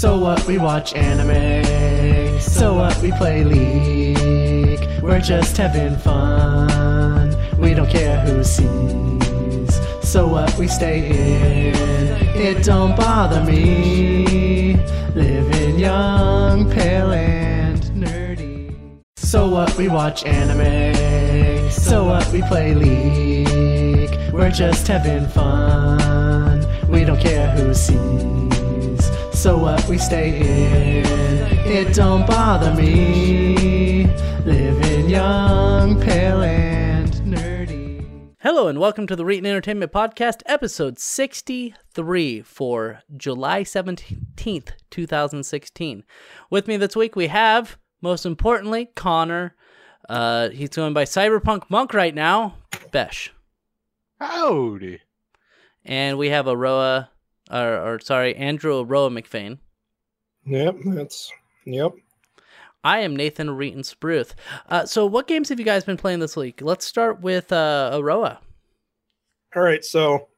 So what? We watch anime. So what? We play League. We're just having fun. We don't care who sees. So what? We stay in. It don't bother me. Living young, pale, and nerdy. So what? We watch anime. So what? We play League. We're just having fun. We don't care who sees. So what? We stay in. It don't bother me. Living young, pale, and nerdy. Hello and welcome to the Reetin Entertainment Podcast, episode 63 for July 17th, 2016. With me this week we have, most importantly, Connor. Uh, he's going by Cyberpunk Monk right now, Besh. Howdy. And we have Aroah, or, or sorry, Andrew Aroah McFain. Yep, that's yep. I am Nathan Reetin Spruth. Uh, so what games have you guys been playing this week? Let's start with uh, Aroah. All right, so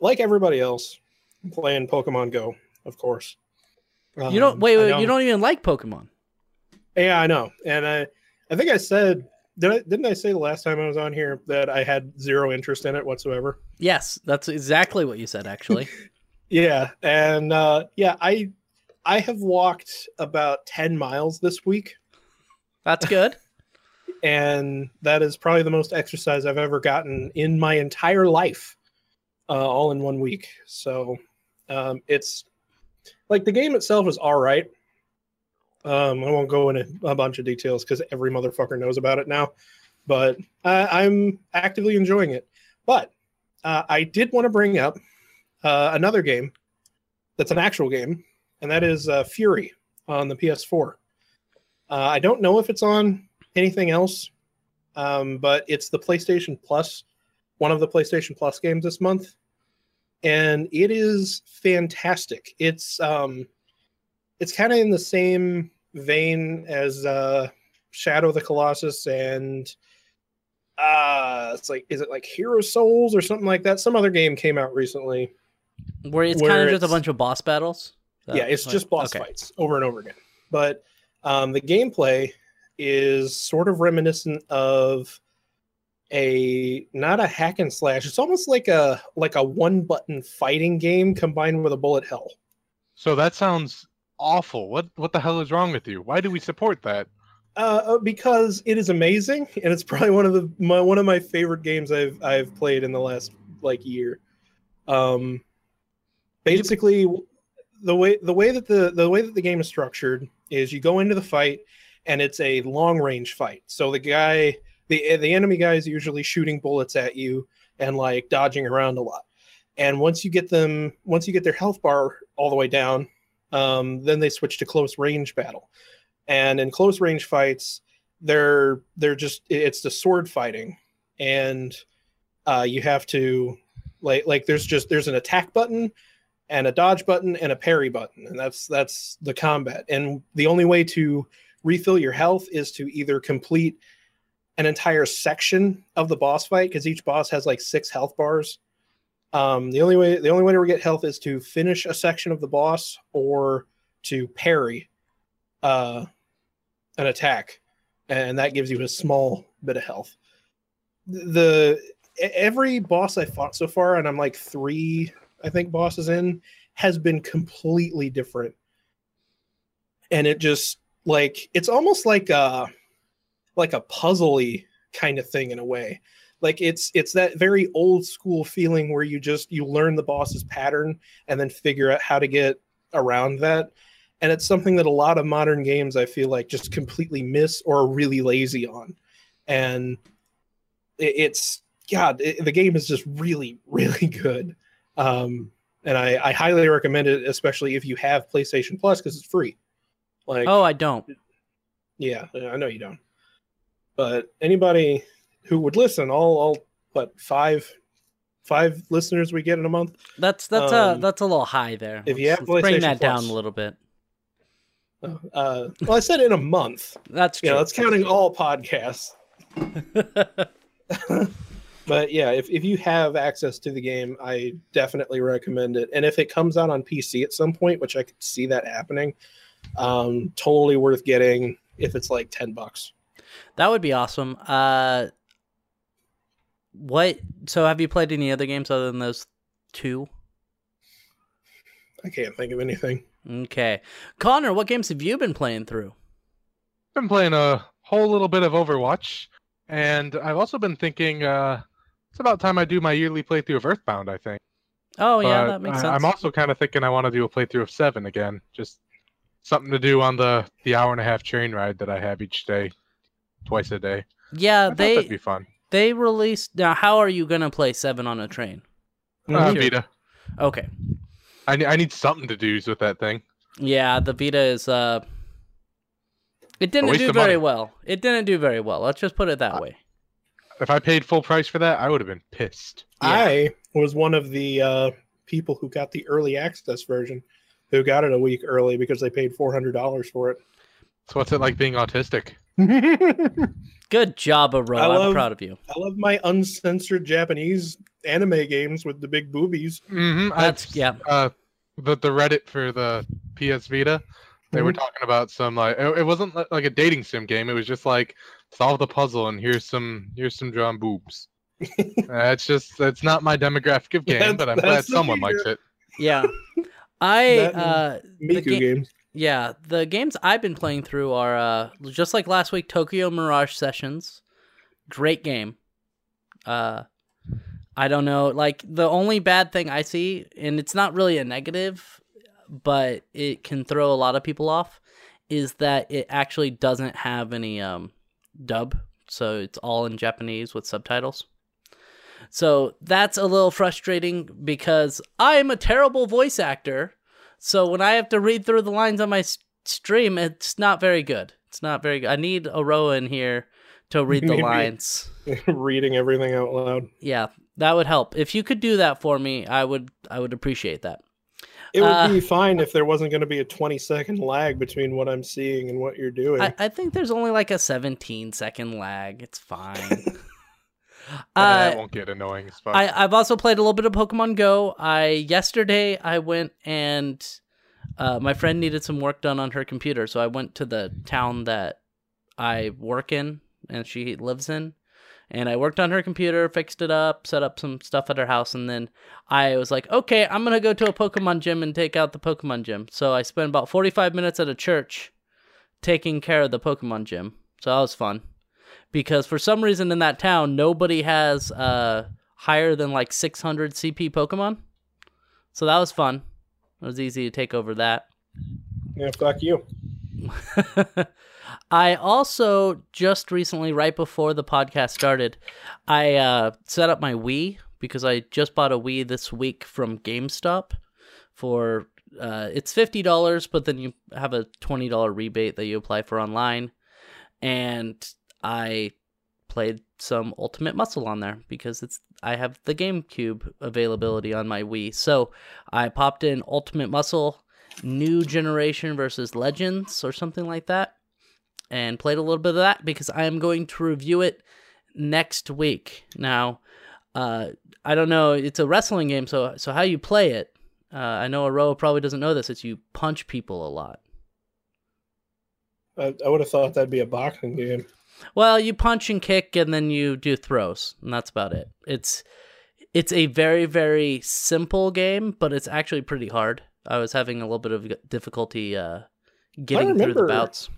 like everybody else, I'm playing Pokemon Go, of course. You don't Um, wait, wait you don't even like Pokemon. Yeah, I know, and I, I think I said did I didn't I say the last time I was on here that I had zero interest in it whatsoever? Yes, that's exactly what you said actually. Yeah, and uh, yeah, I, I have walked about ten miles this week, That's good. and that is probably the most exercise I've ever gotten in my entire life, uh, all in one week. So um, it's like the game itself is all right. Um, I won't go into a bunch of details because every motherfucker knows about it now, but uh, I'm actively enjoying it. But uh, I did want to bring up uh, another game that's an actual game, and that is uh, Furi on the PS4. Uh, I don't know if it's on anything else, um, but it's the PlayStation Plus, one of the PlayStation Plus games this month, and it is fantastic. It's um, it's kind of in the same vein as uh, Shadow of the Colossus and uh, it's like is it like Hero Souls or something like that? Some other game came out recently. Where it's kind of just a bunch of boss battles. Uh, yeah, it's like- just boss okay. fights over and over again. But um, the gameplay is sort of reminiscent of a not a hack and slash. It's almost like a like a one button fighting game combined with a bullet hell. So that sounds awful. What what the hell is wrong with you? Why do we support that? Uh, because it is amazing, and it's probably one of the my, one of my favorite games I've I've played in the last like year. Um, basically, the way the way that the the way that the game is structured is you go into the fight, and it's a long range fight. So the guy, the the enemy guy is usually shooting bullets at you and like dodging around a lot. And once you get them, once you get their health bar all the way down, um, then they switch to close range battle and in close range fights they're they're just it's the sword fighting and uh you have to like like there's just there's an attack button and a dodge button and a parry button and that's that's the combat and the only way to refill your health is to either complete an entire section of the boss fight because each boss has like six health bars um the only way the only way to get health is to finish a section of the boss or to parry uh, an attack, and that gives you a small bit of health. The every boss I fought so far, and I'm like three, I think bosses in, has been completely different, and it just like it's almost like a like a puzzly kind of thing in a way. Like it's it's that very old school feeling where you just you learn the boss's pattern and then figure out how to get around that and it's something that a lot of modern games I feel like just completely miss or are really lazy on. And it's God, it, the game is just really, really good. Um, and I, I highly recommend it, especially if you have PlayStation Plus because it's free. Like, Oh, I don't. yeah, I know you don't. But anybody who would listen, all, all what five, five listeners we get in a month. That's that's a Um, that's a little high there. if you have let's bring that down a little bit. Uh, well, I said in a month. That's true. Yeah, that's counting all podcasts. But yeah, if, if you have access to the game, I definitely recommend it. And if it comes out on PC at some point, which I could see that happening, um, totally worth getting if it's like 10 bucks. That would be awesome. Uh, what? So, have you played any other games other than those two? I can't think of anything. Okay, Connor, what games have you been playing through? I've been playing a whole little bit of Overwatch, and I've also been thinking uh, it's about time I do my yearly playthrough of Earthbound. I think. Oh yeah, But that makes sense. I'm also kind of thinking I want to do a playthrough of Seven again, just something to do on the the hour and a half train ride that I have each day, twice a day. yeah, I they that'd be fun. they released. Now, how are you gonna play Seven on a train? Uh, Sure. Vita. Okay, I need, I need something to do with that thing. yeah, the Vita is. uh It didn't do very money. well. It didn't do very well. Let's just put it that way. If I paid full price for that, I would have been pissed. I was one of the uh, people who got the early access version, who got it a week early because they paid $400 for it. So what's it like being autistic? Good job, Aro. I I'm love- proud of you. I love my uncensored Japanese anime games with the big boobies. Mm-hmm. That's yeah. uh the the Reddit for the PS Vita. They were talking about some like it, it wasn't like a dating sim game. It was just like solve the puzzle and here's some here's some drawn boobs. uh, just it's not my demographic of game, That's- but I'm glad that's the someone likes it. Yeah. I uh Miku ga- games. yeah, the games I've been playing through are uh just like last week Tokyo Mirage Sessions. Great game. Uh I don't know, like the only bad thing I see and it's not really a negative, but it can throw a lot of people off is that it actually doesn't have any um dub, so it's all in Japanese with subtitles. So that's a little frustrating because I'm a terrible voice actor. So when I have to read through the lines on my stream, it's not very good. It's not very good. I need a row in here to read the lines. Reading everything out loud. Yeah, that would help. If you could do that for me, I would I would appreciate that. It would Uh, be fine if there wasn't going to be a 20 second lag between what I'm seeing and what you're doing. I, I think there's only like a 17 second lag. It's fine. Uh, that won't get annoying as fuck. I, I've also played a little bit of Pokemon Go. I yesterday I went and uh, my friend needed some work done on her computer, so I went to the town that I work in and she lives in, and I worked on her computer, fixed it up, set up some stuff at her house, and then I was like, okay, I'm gonna go to a Pokemon gym and take out the Pokemon gym. So I spent about 45 minutes at a church taking care of the Pokemon gym. So that was fun because for some reason in that town nobody has uh higher than like 600 CP Pokemon. So that was fun. It was easy to take over that. yeah, fuck you. I also just recently, right before the podcast started, I uh, set up my Wii because I just bought a Wii this week from GameStop for uh, it's fifty dollars, but then you have a twenty dollar rebate that you apply for online, and I played some Ultimate Muscle on there because it's I have the GameCube availability on my Wii, so I popped in Ultimate Muscle, New Generation versus Legends or something like that and played a little bit of that because I am going to review it next week. Now, uh, I don't know, it's a wrestling game, so so how you play it? Uh, I know Aroah probably doesn't know this. It's you punch people a lot. I, I would have thought that'd be a boxing game. Well, you punch and kick, and then you do throws, and that's about it. It's it's a very very simple game, but it's actually pretty hard. I was having a little bit of difficulty uh, getting through the bouts.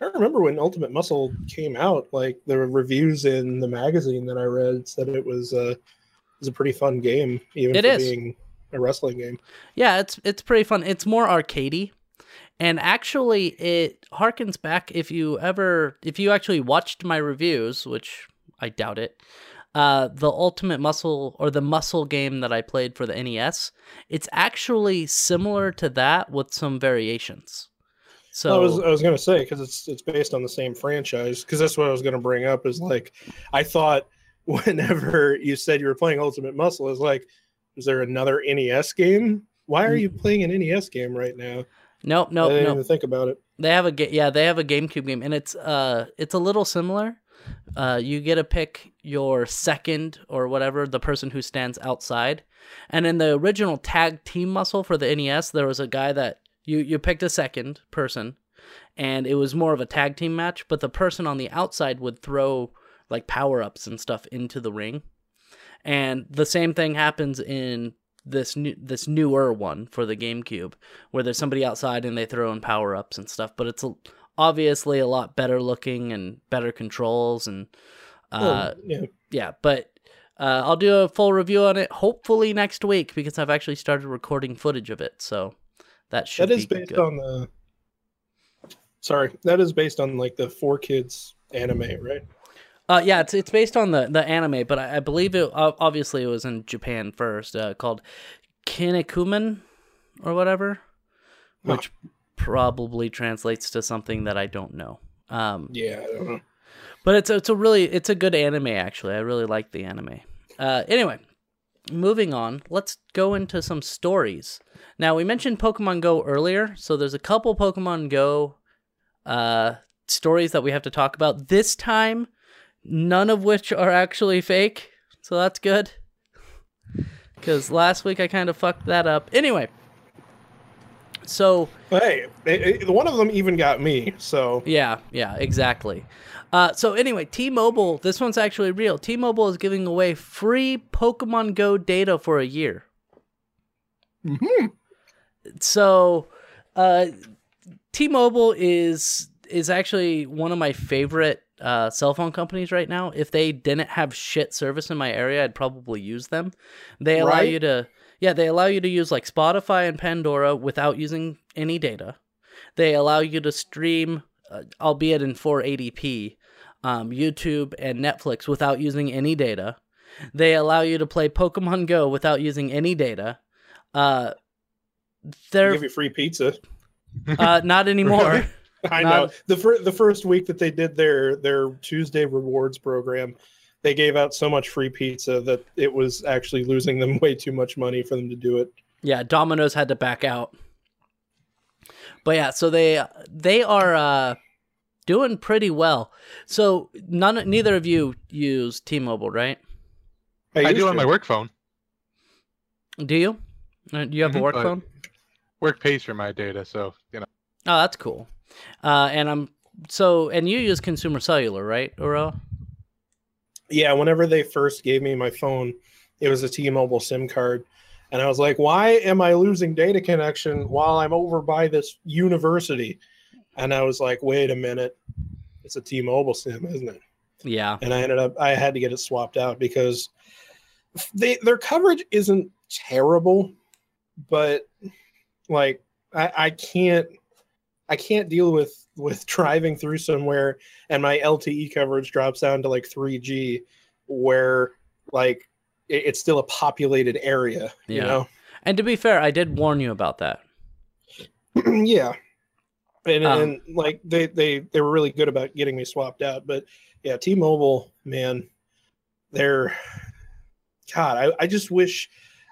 I remember when Ultimate Muscle came out, like the reviews in the magazine that I read said it was uh, was a pretty fun game, even It for is. being a wrestling game. Yeah, it's it's pretty fun. It's more arcadey. And actually it harkens back if you ever if you actually watched my reviews, which I doubt it, uh the Ultimate Muscle or the muscle game that I played for the NES, it's actually similar to that with some variations. So I was I was gonna say because it's it's based on the same franchise. Because that's what I was gonna bring up. Is like I thought whenever you said you were playing Ultimate Muscle, is like, is there another NES game? Why are you playing an NES game right now? nope, nope, I didn't nope. even think about it. They have a ga- yeah, they have a GameCube game, and it's uh, it's a little similar, uh, you get to pick your second or whatever, the person who stands outside. And in the original tag team muscle for the NES, there was a guy that you, you picked a second person, and it was more of a tag team match, but the person on the outside would throw like power ups and stuff into the ring. And the same thing happens in this new this newer one for the GameCube, where there's somebody outside and they throw in power ups and stuff. But it's a, obviously a lot better looking and better controls and uh, Oh, yeah. yeah. But uh, I'll do a full review on it hopefully next week because I've actually started recording footage of it. So that should That is based good. on the. Sorry, that is based on like the Four Kids anime, right? Uh, yeah, it's it's based on the the anime, but I, I believe it obviously it was in Japan first, uh, called Kinnikuman or whatever, which probably translates to something that I don't know. Um, Yeah, I don't know. but it's it's a really it's a good anime actually. I really like the anime. Uh, anyway, moving on, let's go into some stories. Now we mentioned Pokemon Go earlier, so there's a couple Pokemon Go uh, stories that we have to talk about this time. None of which are actually fake, so that's good. Because last week I kind of fucked that up. Anyway, so Hey, it, it- one of them even got me. So Yeah, yeah, exactly. Uh, so anyway, T-Mobile, this one's actually real. T-Mobile is giving away free Pokemon Go data for a year. So, uh, T-Mobile is is actually one of my favorite uh, cell phone companies right now. If they didn't have shit service in my area, I'd probably use them. They allow Right? you to yeah, they allow you to use like Spotify and Pandora without using any data. They allow you to stream, uh, albeit in 480p, um, YouTube and Netflix without using any data. They allow you to play Pokemon Go without using any data. Uh, they they're give you free pizza. uh, not anymore. I Not- know the fir- the first week that they did their their Tuesday rewards program, they gave out so much free pizza that it was actually losing them way too much money for them to do it. Yeah, Domino's had to back out. But yeah, so they they are uh, doing pretty well. So none, neither of you use T-Mobile, right? I used do on my work phone. Do you? Uh, Do you have a Mhm, work phone? Work pays for my data, so you know. Oh, that's cool. Uh, and I'm so, and you use Consumer Cellular, right, Uro? Yeah, whenever they first gave me my phone, it was a T-Mobile SIM card, and I was like, "Why am I losing data connection while I'm over by this university?" And I was like, "Wait a minute, it's a T-Mobile SIM, isn't it?" Yeah, and I ended up I had to get it swapped out because they their coverage isn't terrible, but like I, I can't I can't deal with with driving through somewhere and my LTE coverage drops down to like 3G where like it, it's still a populated area, you Yeah. know? and to be fair, I did warn you about that. yeah. And, Um, and like they, they they were really good about getting me swapped out. But yeah, T Mobile, man, they're God, I, I just wish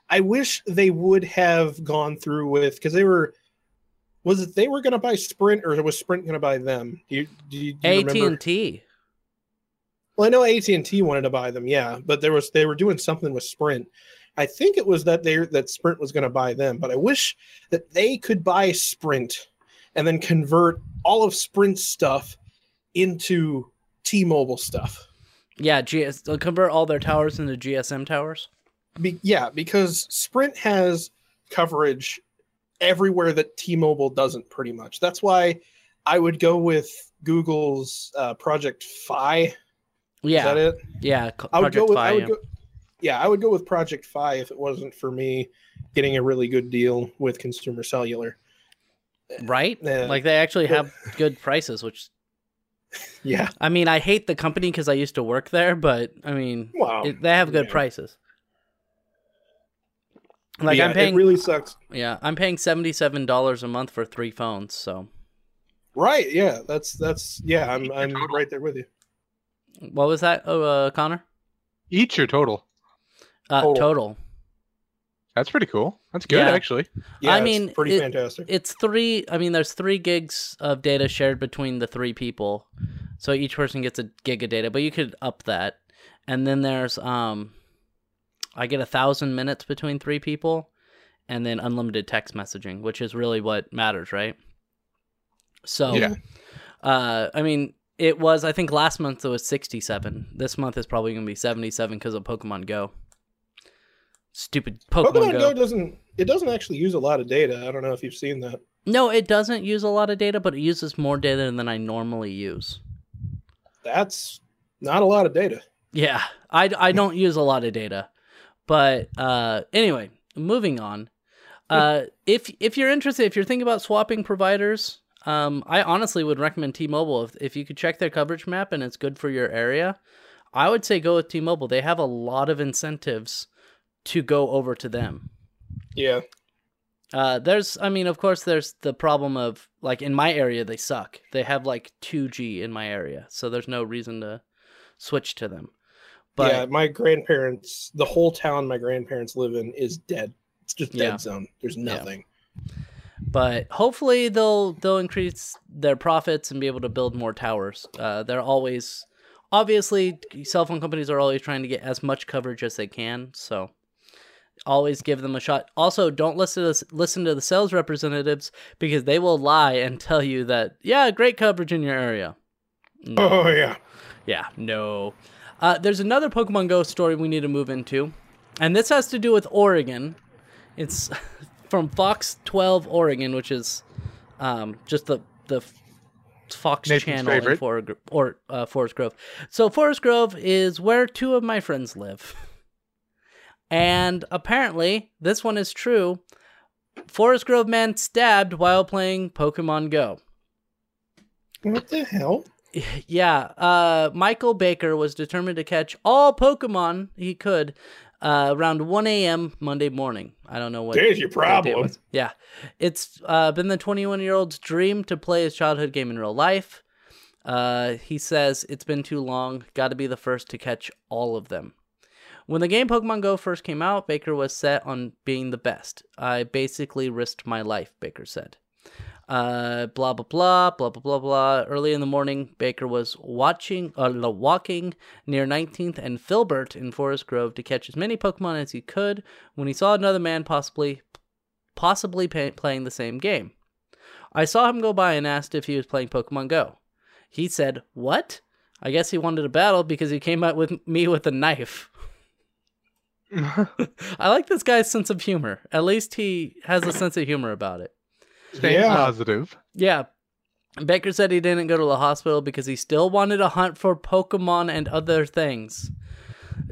I wish they would have gone through with because they were was it they were gonna buy Sprint or was Sprint gonna buy them? Do you do you, do you AT&T. Well, I know AT and T wanted to buy them, yeah, but there was they were doing something with Sprint. I think it was that they that Sprint was going to buy them, but I wish that they could buy Sprint and then convert all of Sprint's stuff into T-Mobile stuff. Yeah, GS. They'll uh, convert all their towers into GSM towers. Be, yeah, because Sprint has coverage everywhere that T-Mobile doesn't. Pretty much. That's why I would go with Google's uh, Project Fi. Yeah, Is that it? yeah. co- I would go with Fi, I would yeah. go yeah, I would go with Project Fi if it wasn't for me getting a really good deal with Consumer Cellular. right? Yeah. Like they actually have good prices, which Yeah. I mean, I hate the company because I used to work there, but I mean, Wow. it, they have good Yeah. prices. Like yeah, I'm paying, it really sucks. yeah, I'm paying seventy seven dollars a month for three phones. So Right, yeah. That's that's yeah, I'm I'm right there with you. what was that, oh, uh, Connor? Each or total? Uh, Total. total. That's pretty cool. That's good, Yeah. actually. Yeah, I it's mean, pretty it- fantastic. It's three. I mean, there's three gigs of data shared between the three people. So each person gets a gig of data, but you could up that. And then there's um I get a thousand minutes between three people and then unlimited text messaging, which is really what matters, right? So Yeah. uh I mean it was I think last month it was 67. This month is probably going to be 77 because of Pokemon Go. Stupid Pokemon, Pokemon Go. Go doesn't it doesn't actually use a lot of data. I don't know if you've seen that. No, it doesn't use a lot of data, but it uses more data than I normally use. That's not a lot of data. Yeah, I, I don't use a lot of data, but uh, anyway, moving on. Uh, if if you're interested, if you're thinking about swapping providers, um, I honestly would recommend T-Mobile. If if you could check their coverage map and it's good for your area, I would say go with T-Mobile. They have a lot of incentives to go over to them. Yeah. Uh, there's, I mean, of course, there's the problem of like in my area they suck. They have like 2G in my area, so there's no reason to switch to them. But yeah, my grandparents, the whole town my grandparents live in is dead. It's just dead Yeah. zone. There's nothing. but hopefully they'll they'll increase their profits and be able to build more towers. Uh, they're always obviously cell phone companies are always trying to get as much coverage as they can. So always give them a shot. Also, don't listen to this, listen to the sales representatives because they will lie and tell you that yeah, great coverage in your area. No. Oh yeah. Yeah, no. Uh, there's another Pokemon Go story we need to move into, and this has to do with Oregon. It's from Fox 12 Oregon, which is um, just the the Fox Nathan's channel in favorite. For, or uh, Forest Grove. So Forest Grove is where two of my friends live, and apparently this one is true. Forest Grove man stabbed while playing Pokemon Go. What the hell? Yeah, uh, Michael Baker was determined to catch all Pokemon he could uh, around 1 a.m. Monday morning. I don't know what. There's your it problem. Yeah, it's uh, been the 21 year old's dream to play his childhood game in real life. Uh, he says it's been too long. Got to be the first to catch all of them. When the game Pokemon Go first came out, Baker was set on being the best. I basically risked my life, Baker said. Uh, blah blah blah blah blah blah blah. Early in the morning, Baker was watching, uh, walking near 19th and Filbert in Forest Grove to catch as many Pokemon as he could. When he saw another man possibly, possibly pay, playing the same game, I saw him go by and asked if he was playing Pokemon Go. He said, "What?" I guess he wanted a battle because he came out with me with a knife. I like this guy's sense of humor. At least he has a sense of humor about it. Staying Yeah. positive. Yeah. Baker said he didn't go to the hospital because he still wanted to hunt for Pokemon and other things.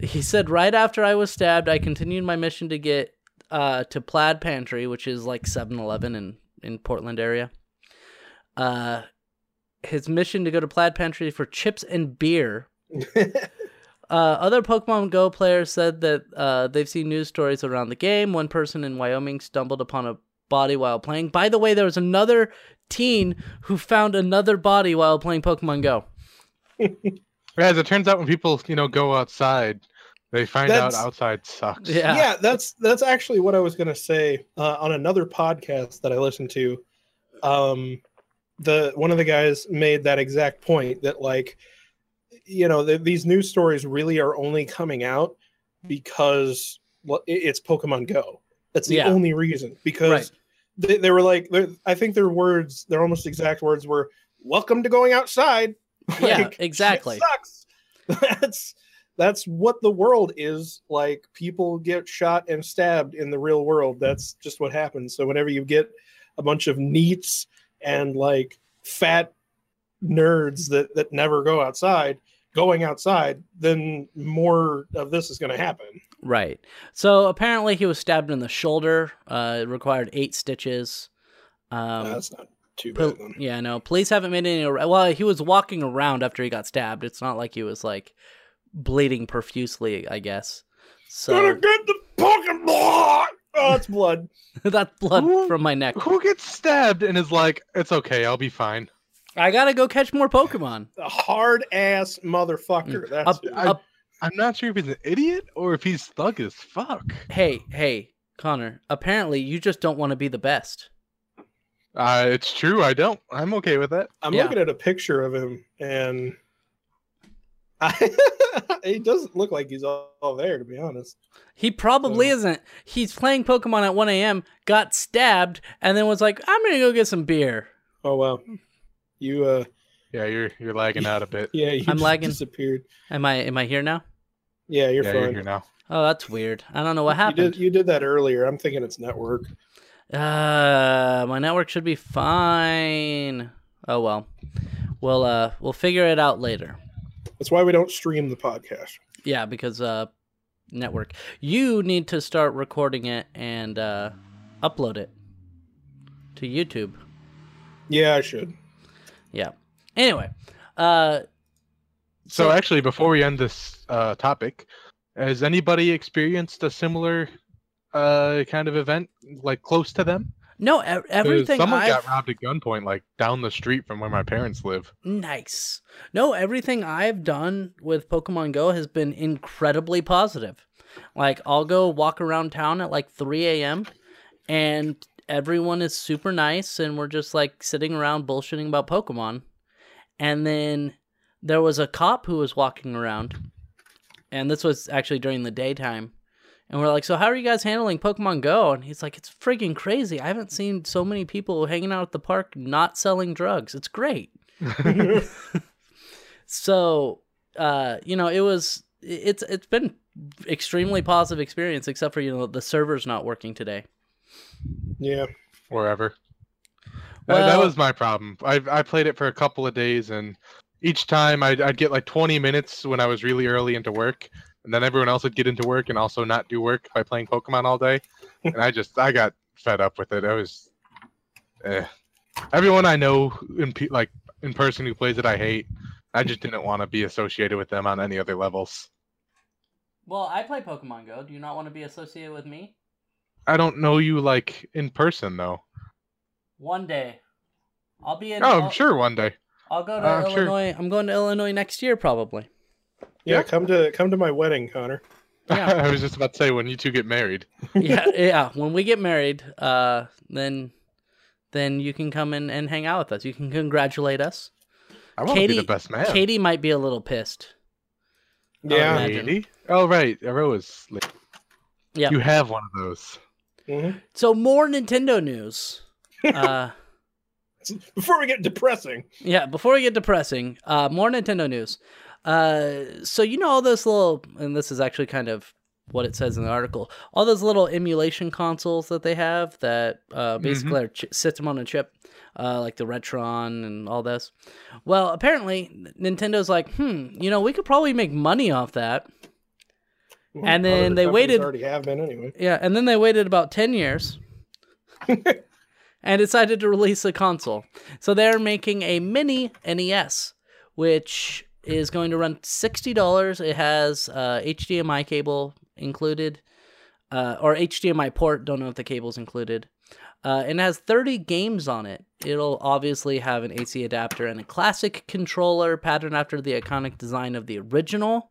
He said, right after I was stabbed, I continued my mission to get uh, to Plaid Pantry, which is like 7 Eleven in, in Portland area. Uh, his mission to go to Plaid Pantry for chips and beer. Uh, other Pokemon Go players said that uh, they've seen news stories around the game. One person in Wyoming stumbled upon a body while playing. By the way, there was another teen who found another body while playing Pokemon Go. As it turns out, when people you know go outside, they find That's- out outside sucks. Yeah. yeah, that's that's actually what I was gonna say uh, on another podcast that I listened to. Um, the one of the guys made that exact point that like, you know, th- these news stories really are only coming out because well, it- it's Pokemon Go. That's the Yeah. only reason because Right. they, they were like, I think their words, their almost exact words were, "Welcome to going outside." Yeah, Like, exactly. sucks. That's that's what the world is like people get shot and stabbed in the real world that's just what happens so whenever you get a bunch of NEETs and like fat nerds that that never go outside going outside then more of this is going to happen Right. So apparently he was stabbed in the shoulder. Uh, it required eight stitches. Um, that's not too Pol- bad then. yeah, no. Police haven't made any. ar- Well, he was walking around after he got stabbed. It's not like he was like bleeding profusely. I guess. So gonna get the pokemon oh it's blood that's blood Who- from my neck. Who gets stabbed and is like, it's okay, I'll be fine. I gotta go catch more Pokemon. a hard ass motherfucker that's Up, who. I- up. I'm not sure if he's an idiot or if he's thug as fuck. Hey, hey, Connor. Apparently, you just don't want to be the best. Uh, it's true. I don't. I'm okay with that. i'm yeah. looking at a picture of him and it doesn't look like he's all, all there, to be honest. He probably So- isn't. He's playing Pokemon at 1 a.m., got stabbed, and then was like, I'm going to go get some beer. Oh wow, you uh, Yeah, you're you're lagging out a bit. yeah, you I'm just lagging. disappeared. Am I am I here now? Yeah, you're yeah, fine. you're here now. Oh, that's weird. I don't know what You happened. did you did that earlier. I'm thinking it's network. Uh, my network should be fine. Oh well. We'll uh we'll figure it out later. That's why we don't stream the podcast. Yeah, because uh network. You need to start recording it and uh upload it to YouTube. Yeah, I should. Yeah. Anyway, uh So actually, before we end this uh, topic, has anybody experienced a similar uh, kind of event, like close to them? no, everything Someone I've got robbed at gunpoint, like down the street from where my parents live. Nice. No, everything I've done with Pokemon Go has been incredibly positive. Like, I'll go walk around town at like 3 a.m., and everyone is super nice, and we're just like sitting around bullshitting about Pokemon. And then there was a cop who was walking around, and this was actually during the daytime. And we're like, so how are you guys handling Pokemon Go? And he's like, it's freaking crazy. I haven't seen so many people hanging out at the park not selling drugs. It's great. So, uh, you know, it was it's it's been extremely positive experience, except for you know the server's not working today. Yeah. wherever. That, that was my problem. I I played it for a couple of days, and each time I'd, I'd get like 20 minutes when I was really early into work, and then everyone else would get into work and also not do work by playing Pokemon all day, and I just I got fed up with it. I was, eh. everyone I know in pe- like in person who plays it, I hate. I just didn't want to be associated with them on any other levels. Well, I play Pokemon Go. Do you not want to be associated with me? I don't know you like in person though. One day, I'll be in. Oh, I'll, I'm sure one day. I'll go to I'm sure. Illinois. I'm going to Illinois next year, probably. yeah. Yeah. come to come to my wedding, Connor. Yeah. I was just about to say when you two get married. yeah, yeah. When we get married, uh, then then you can come in and hang out with us. You can congratulate us. I want to be Katie- the best man. Katie might be a little pissed. Yeah. imagine. Katie? Oh right, Rose. Yeah. You have one of those. Mhm. So more Nintendo news. uh, Before we get depressing, Yeah, before we get depressing, uh, more Nintendo news. Uh, so you know all those little, and this is actually kind of what it says in the article. All those little emulation consoles that they have that uh, basically are ch- system on a chip, uh, like the Retron and all this. Well, apparently Nintendo's like, hmm, you know, we could probably make money off that. And then they waited- Already have been anyway. Yeah, and then they waited about 10 years and decided to release a console. So they're making a mini NES, which is going to run $60. It has uh, HDMI cable included, uh, or HDMI port, don't know if the cable's included. Uh, and it has 30 games on it. It'll obviously have an AC adapter and a classic controller patterned after the iconic design of the original.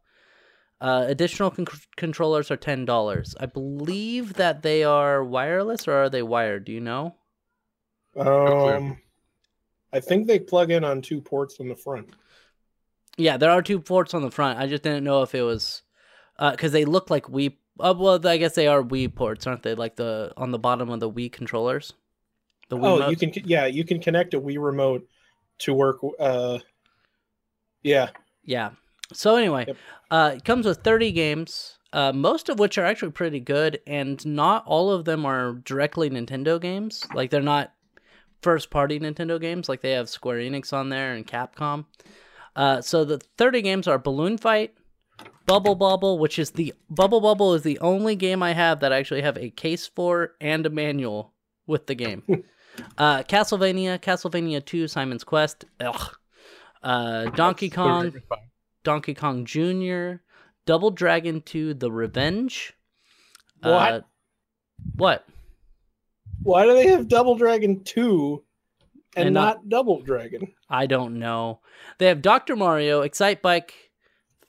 Uh, additional con- controllers are ten dollars. I believe that they are wireless or are they wired? Do you know? Um, I think they plug in on two ports on the front. Yeah, there are two ports on the front. I just didn't know if it was because they look like Wii. Uh, well, I guess they are Wii ports, aren't they? Like the on the bottom of the Wii controllers. The Wii Oh, you can yeah, you can connect a Wii remote to work. Uh, yeah, Yeah. So anyway, Yep. uh, it comes with 30 games, uh, most of which are actually pretty good, and not all of them are directly Nintendo games. Like they're not first-party Nintendo games. Like they have Square Enix on there and Capcom. Uh, so the 30 games are Balloon Fight, Bubble Bobble, which is the Bubble Bobble is the only game I have that I actually have a case for and a manual with the game. uh, Castlevania, Castlevania 2, Simon's Quest, ugh. Uh, Donkey Kong, Donkey Kong Jr., Double Dragon 2 The Revenge. What? Uh, what? why do they have Double Dragon two and, And not- not Double Dragon? I don't know. They have Dr. Mario, Excitebike,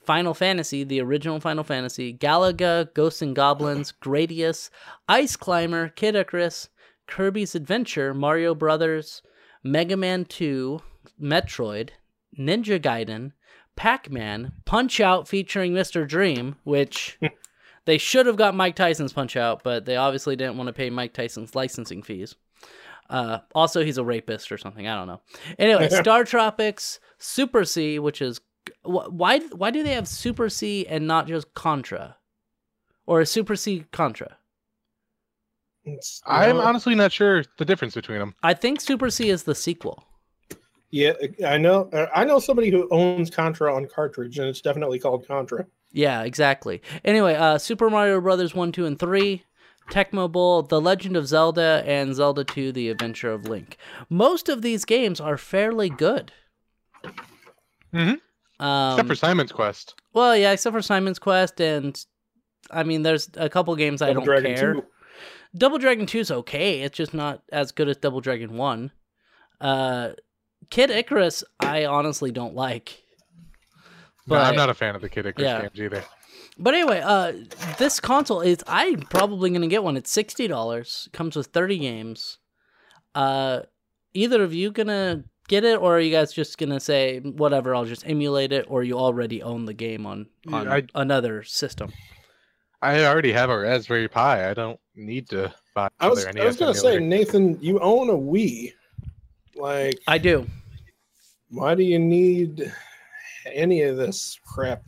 Final Fantasy, the original Final Fantasy, Galaga, Ghosts and Goblins, Gradius, Ice Climber, Kid Icarus, Kirby's Adventure, Mario Brothers, Mega Man 2, Metroid, Ninja Gaiden, Pac-Man, Punch Out featuring Mr. Dream, which they should have got Mike Tyson's Punch Out, but they obviously didn't want to pay Mike Tyson's licensing fees. Uh, also, he's a rapist or something. I don't know. Anyway, StarTropics, Super C, which is wh- why why do they have Super C and not just Contra, or a Super C Contra? I'm no, honestly not sure the difference between them. I think Super C is the sequel. Yeah, I know. uh, I know somebody who owns Contra on cartridge, and it's definitely called Contra. Yeah, exactly. Anyway, uh, Super Mario Brothers one, two, and three, Tecmo Bowl, The Legend of Zelda, and Zelda 2: The Adventure of Link. Most of these games are fairly good. Mhm. Um, Except for Simon's Quest. well, yeah, except for Simon's Quest, and I mean, there's a couple games I don't Dragon care. 2. Double Dragon 2 is okay. It's just not as good as Double Dragon 1. Uh, Kid Icarus, I honestly don't like. No, But- I'm not a fan of the Kid Icarus Yeah. games either. But anyway, uh, this console is I'm probably gonna get one. It's sixty dollars. Comes with thirty games. Uh, either of you gonna get it, or are you guys just gonna say whatever? I'll just emulate it, or you already own the game on on I- another system. I already have a Raspberry Pi. I don't need to buy I was, I was gonna say. Nathan, you own a Wii. Like, I do. Why do you need any of this crap?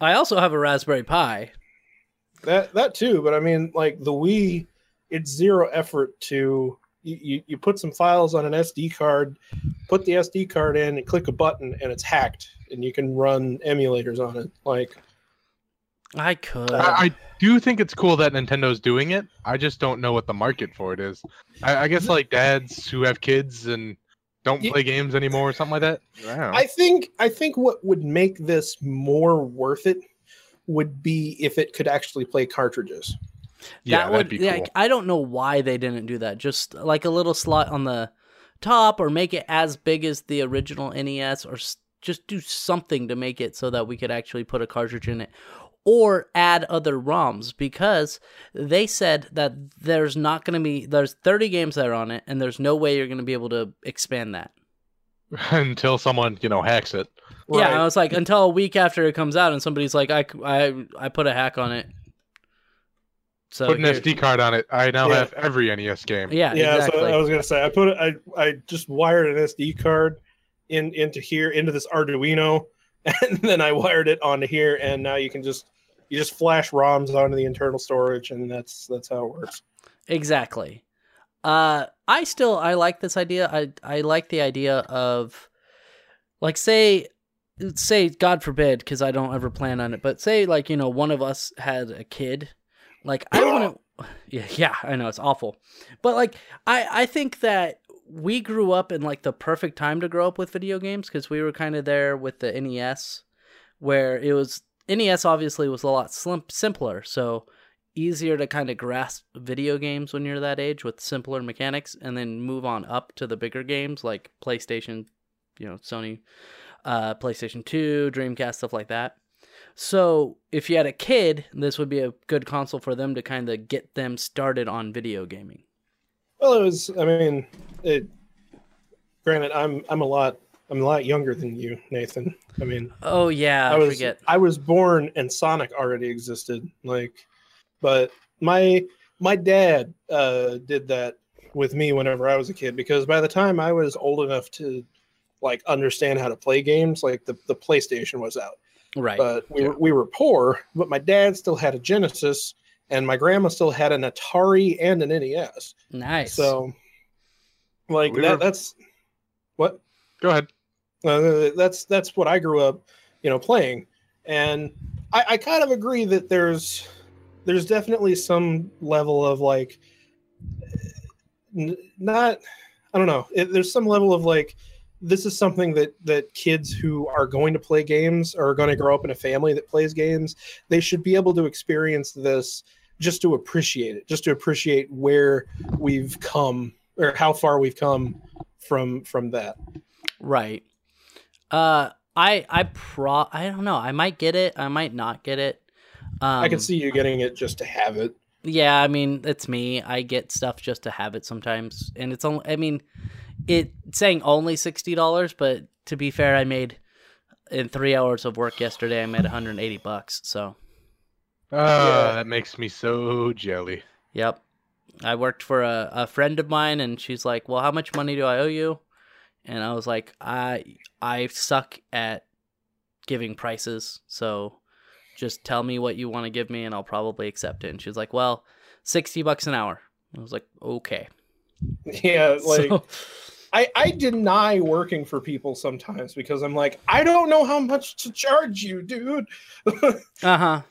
I also have a Raspberry Pi. That that too, but I mean, like the Wii, it's zero effort to you, you, you put some files on an SD card, put the SD card in, and click a button, and it's hacked, and you can run emulators on it. Like, I could. I, I do think it's cool that Nintendo's doing it. I just don't know what the market for it is. I, I guess like dads who have kids and don't Yeah. play games anymore or something like that. I. I think I think what would make this more worth it would be if it could actually play cartridges. yeah, that that'd would. be yeah, cool. I don't know why they didn't do that. Just like a little slot on the top, or make it as big as the original NES, or just do something to make it so that we could actually put a cartridge in it, or add other ROMs because they said that there's not going to be there's 30 games that are on it, and there's no way you're going to be able to expand that. Until someone you know hacks it. Yeah, I was like until a week after it comes out, and somebody's like, I I I put a hack on it. So Put an here- SD card on it. I now Yeah. have every NES game. Yeah, yeah, exactly. so I was gonna say I put it. I I just wired an SD card in into here into this Arduino, and then I wired it onto here, and now you can just you just flash ROMs onto the internal storage, and that's that's how it works. Exactly. Uh, I still I like this idea. I I like the idea of, like, say, say God forbid, because I don't ever plan on it, but say like you know one of us had a kid, like I want to. Yeah, yeah, I know it's awful, but like I I think that we grew up in like the perfect time to grow up with video games because we were kind of there with the NES, where it was NES obviously was a lot slim- simpler, so easier to kind of grasp video games when you're that age with simpler mechanics and then move on up to the bigger games like PlayStation, you know, Sony, uh, PlayStation 2, Dreamcast, stuff like that. So if you had a kid, this would be a good console for them to kind of get them started on video gaming. Well, it was. I mean, it. Granted, I'm I'm a lot I'm a lot younger than you, Nathan. I mean, Oh yeah, I, I was forget. I was born and Sonic already existed. Like, but my my dad uh, did that with me whenever I was a kid because by the time I was old enough to like understand how to play games, like the, the PlayStation was out. Right. But we were we were poor, but my dad still had a Genesis and my grandma still had an Atari and an NES. nice. So like We that were- that's what Go ahead. Uh, that's that's what I grew up, you know, playing, and I, I kind of agree that there's there's definitely some level of like n- not I don't know. It, there's some level of like this is something that that kids who are going to play games or are going to grow up in a family that plays games, they should be able to experience this just to appreciate it, just to appreciate where we've come or how far we've come from from that. Right. Uh, I I pro I don't know. I might get it. I might not get it. Um, I can see you getting it just to have it. Yeah, I mean, it's me. I get stuff just to have it sometimes, and it's only. I mean, it saying only sixty dollars, but to be fair, I made in three hours of work yesterday, I made 180 bucks. So, Ah, Yeah. that makes me so jelly. yep. I worked for a, a friend of mine, and she's like, "Well, how much money do I owe you?" And I was like, "I I suck at giving prices, so just tell me what you want to give me, and I'll probably accept it." And she was like, "Well, 60 bucks an hour." I was like, "Okay." Yeah, like So- I, I deny working for people sometimes because I'm like, I don't know how much to charge you, dude. Uh huh.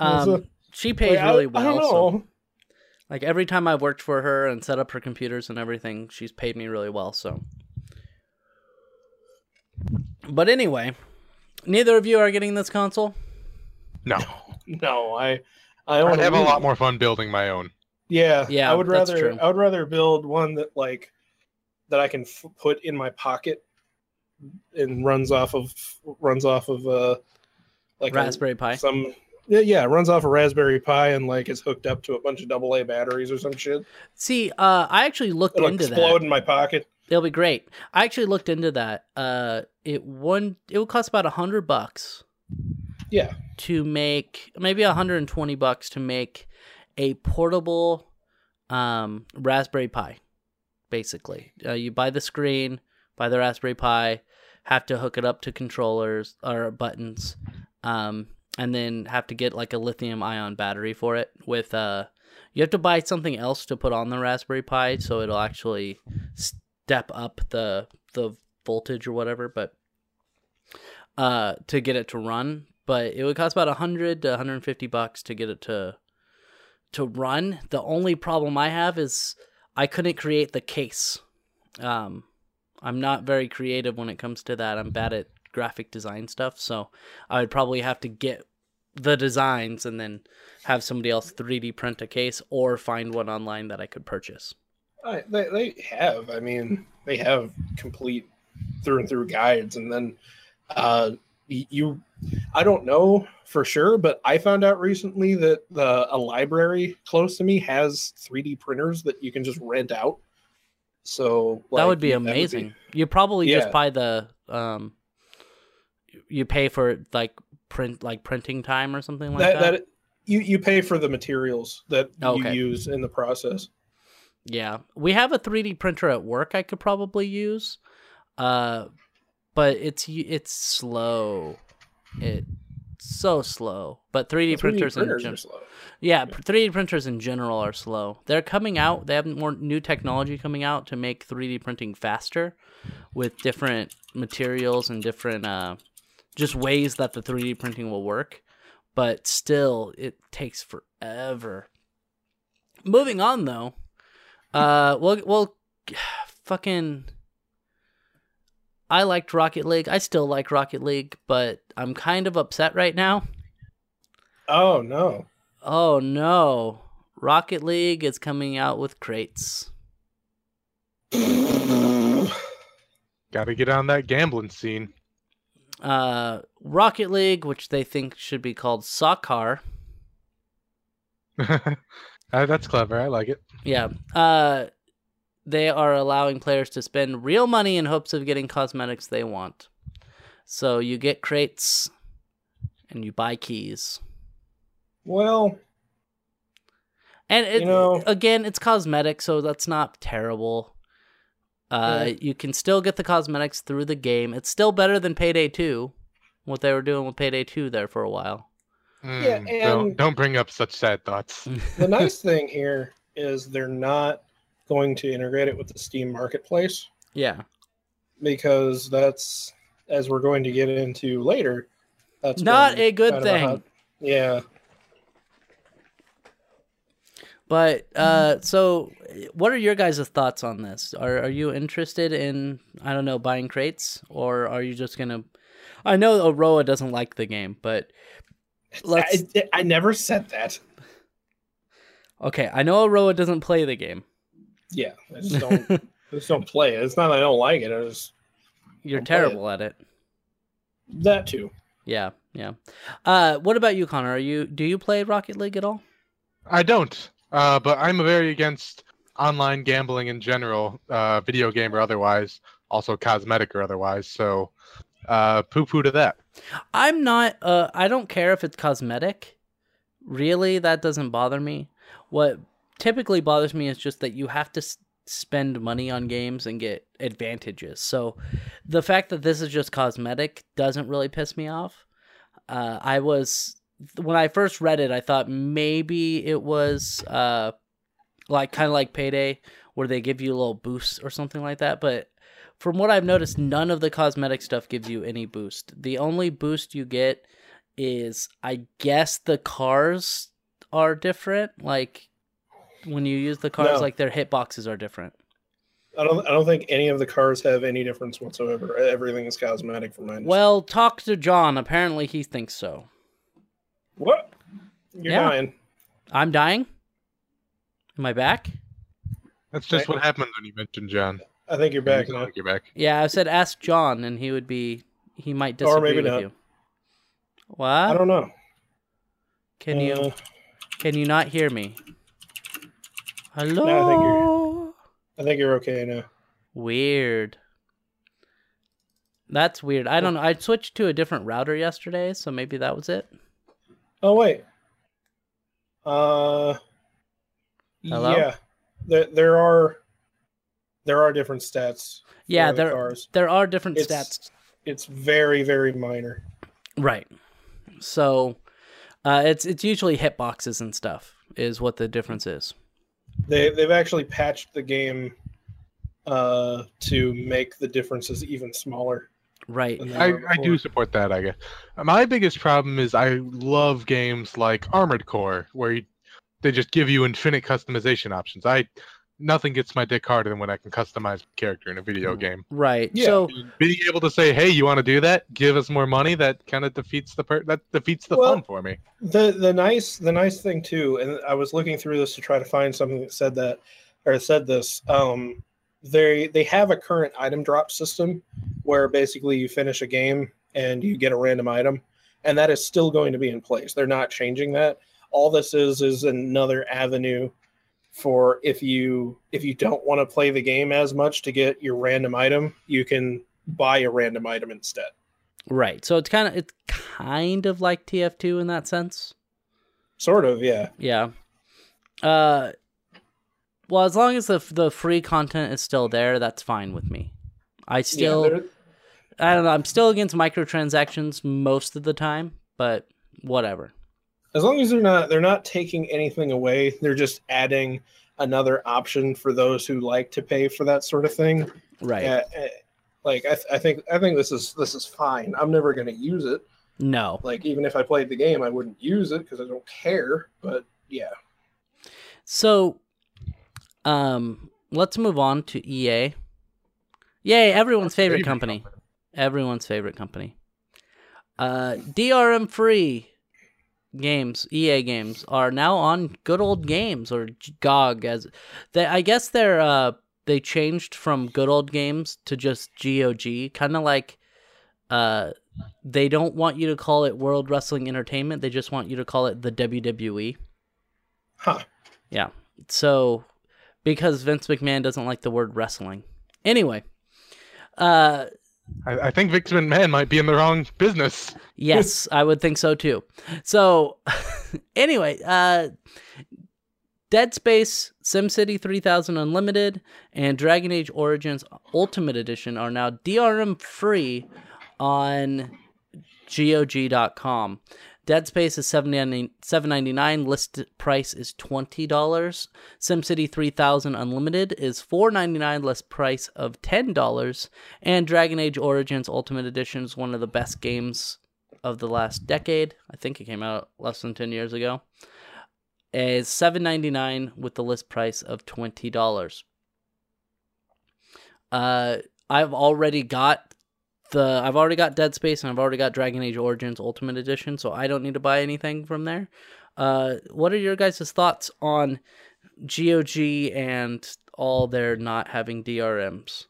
So, Um, she pays Like, I- really I, well. don't so- like every time I've worked for her and set up her computers and everything, she's paid me really well. So, but anyway, neither of you are getting this console. No, No, I I I'd don't have a lot more fun building my own. Yeah, Yeah, I would that's rather true. I would rather build one that like that I can f- put in my pocket and runs off of runs off of uh like a- Raspberry Pi. some yeah yeah runs off a Raspberry Pi and like is hooked up to a bunch of AA batteries or some shit. See, uh, I actually looked It'll into explode that. Explode in my pocket. It'll be great. I actually looked into that. Uh, it one it would cost about a hundred bucks Yeah, to make maybe 120 bucks to make a portable um, Raspberry Pi. Basically, uh, you buy the screen, buy the Raspberry Pi, have to hook it up to controllers or buttons, um, and then have to get like a lithium ion battery for it. With uh, you have to buy something else to put on the Raspberry Pi so it'll actually step up the the voltage or whatever. But uh, to get it to run, but it would cost about 100 to 150 bucks to get it to to run. The only problem I have is I couldn't create the case. Um, I'm not very creative when it comes to that. I'm bad at graphic design stuff, so I would probably have to get the designs and then have somebody else 3D print a case or find one online that I could purchase. I, they they have. I mean, they have complete through and through guides, and then uh, you. I don't know for sure, but I found out recently that the a library close to me has 3D printers that you can just rent out. So that would be amazing. you probably Yeah. just buy the um you pay for like print like printing time or something like that, that. that you you pay for the materials that Okay. you use in the process. Yeah, we have a 3D printer at work I could probably use, uh, but it's it's slow. It's so slow. But 3D, 3D printers, in printers gen- are slow. yeah, 3D printers in general are slow. They're coming out. They have more new technology coming out to make 3D printing faster, with different materials and different uh, just ways that the 3D printing will work. But still, it takes forever. Moving on though, uh, well, well, fucking. I liked Rocket League. I still like Rocket League, but I'm kind of upset right now. Oh no. Oh no. Rocket League is coming out with crates. Got to get on that gambling scene. Uh, Rocket League, which they think should be called Soccer. Uh, That's clever. I like it. Yeah. Uh, they are allowing players to spend real money in hopes of getting cosmetics they want. So you get crates and you buy keys. Well, And it, You know- again, it's cosmetic, so that's not terrible. Uh, Yeah. You can still get the cosmetics through the game. It's still better than Payday 2, what they were doing with Payday 2 there for a while. Yeah, Mm, don't, and- don't bring up such sad thoughts. the nice thing here is they're not going to integrate it with the Steam marketplace yeah. because that's as we're going to get into later. That's Not a good thing. hot- yeah. But uh, so, what are your guys' thoughts on this? Are are you interested in I don't know buying crates, or are you just gonna? I know Aroah doesn't like the game, but let's. I, I never said that. Okay, I know Aroah doesn't play the game. Yeah, I just don't. I just don't play it. It's not that I don't like it. I just You're Don't it. terrible at it. that too. Yeah, yeah. Uh, what about you, Connor? Are you do you play Rocket League at all? I don't. Uh, but I'm very against online gambling in general, uh, video game or otherwise, also cosmetic or otherwise. So uh, poo poo to that. I'm not. Uh, I don't care if it's cosmetic. Really, that doesn't bother me. What typically bothers me is just that you have to s- spend money on games and get advantages. So, the fact that this is just cosmetic doesn't really piss me off. Uh, I was when I first read it, I thought maybe it was uh, like kind of like Payday, where they give you a little boost or something like that. But from what I've noticed, none of the cosmetic stuff gives you any boost. The only boost you get is, I guess, the cars are different. Like when you use the cars, No. like their hitboxes are different. I don't. I don't think any of the cars have any difference whatsoever. Everything is cosmetic for my understanding. Well, talk to John. Apparently, he thinks so. what? You're Yeah. dying. I'm dying. Am I back? That's just what happens when you mention John. I think you're back You sound now. like You're back. Yeah, I said ask John, and he would be. He might Or disagree maybe with not. you. What? I don't know. Can you? Uh, Can you not hear me? Hello. I think you're- I think you're okay now. Weird. That's weird. I don't know. I switched to a different router yesterday, so maybe that was it. Oh wait. Uh. Hello? Yeah. There, there are. There are different stats. for Yeah, the there cars. there are different It's- stats. It's very very minor. Right. So, uh, it's it's usually hitboxes and stuff is what the difference is. They they've actually patched the game uh to make the differences even smaller. Right. I, I do support that, I guess. My biggest problem is I love games like Armored Core, where you, they just give you infinite customization options. I nothing gets my dick harder than when I can customize my character in a video Mm. game. Right. Yeah. So Being able to say, "Hey, you want to do that? Give us more money." That kind of defeats the per- that defeats the Well- fun for me. the the nice the nice thing too and i was looking through this to try to find something that said that or said this um they they have a current item drop system where basically you finish a game and you get a random item and that is still going to be in place they're not changing that all this is is another avenue for if you if you don't want to play the game as much to get your random item you can buy a random item instead right. So it's kind of it's kind of like TF2 in that sense. sort of yeah Yeah. Uh well, as long as the the free content is still there, that's fine with me. I still yeah, I don't know, I'm still against microtransactions most of the time, but whatever. As long as they're not they're not taking anything away they're just adding another option for those who like to pay for that sort of thing Right. Uh, uh, like I, th- I think i think this is this is fine i'm never going to use it No. like even if i played the game i wouldn't use it because i don't care but yeah So um let's move on to EA. Yay, everyone's favorite Favorite company. Everyone's favorite company. Uh DRM free games, EA games are now on good old games or GOG as they I guess they're uh they changed from good old games to just GOG, kind of like uh they don't want you to call it World Wrestling Entertainment, they just want you to call it the. WWE. huh Yeah. So because Vince McMahon doesn't like the word wrestling. Anyway, uh I, I think Vince Man might be in the wrong business. yes, I would think so too. So anyway, uh Dead Space, SimCity 3000 Unlimited, and Dragon Age Origins Ultimate Edition are now DRM free on GOG.com. Dead Space is seven ninety nine. List price is twenty dollars. SimCity three thousand Unlimited is four ninety nine. List price of ten dollars. And Dragon Age Origins Ultimate Edition is one of the best games of the last decade. I think it came out less than ten years ago. Is seven ninety nine with the list price of twenty dollars. Uh, I've already got the I've already got Dead Space and I've already got Dragon Age Origins Ultimate Edition, so I don't need to buy anything from there. Uh, what are your guys' thoughts on GOG and all their not having DRMs?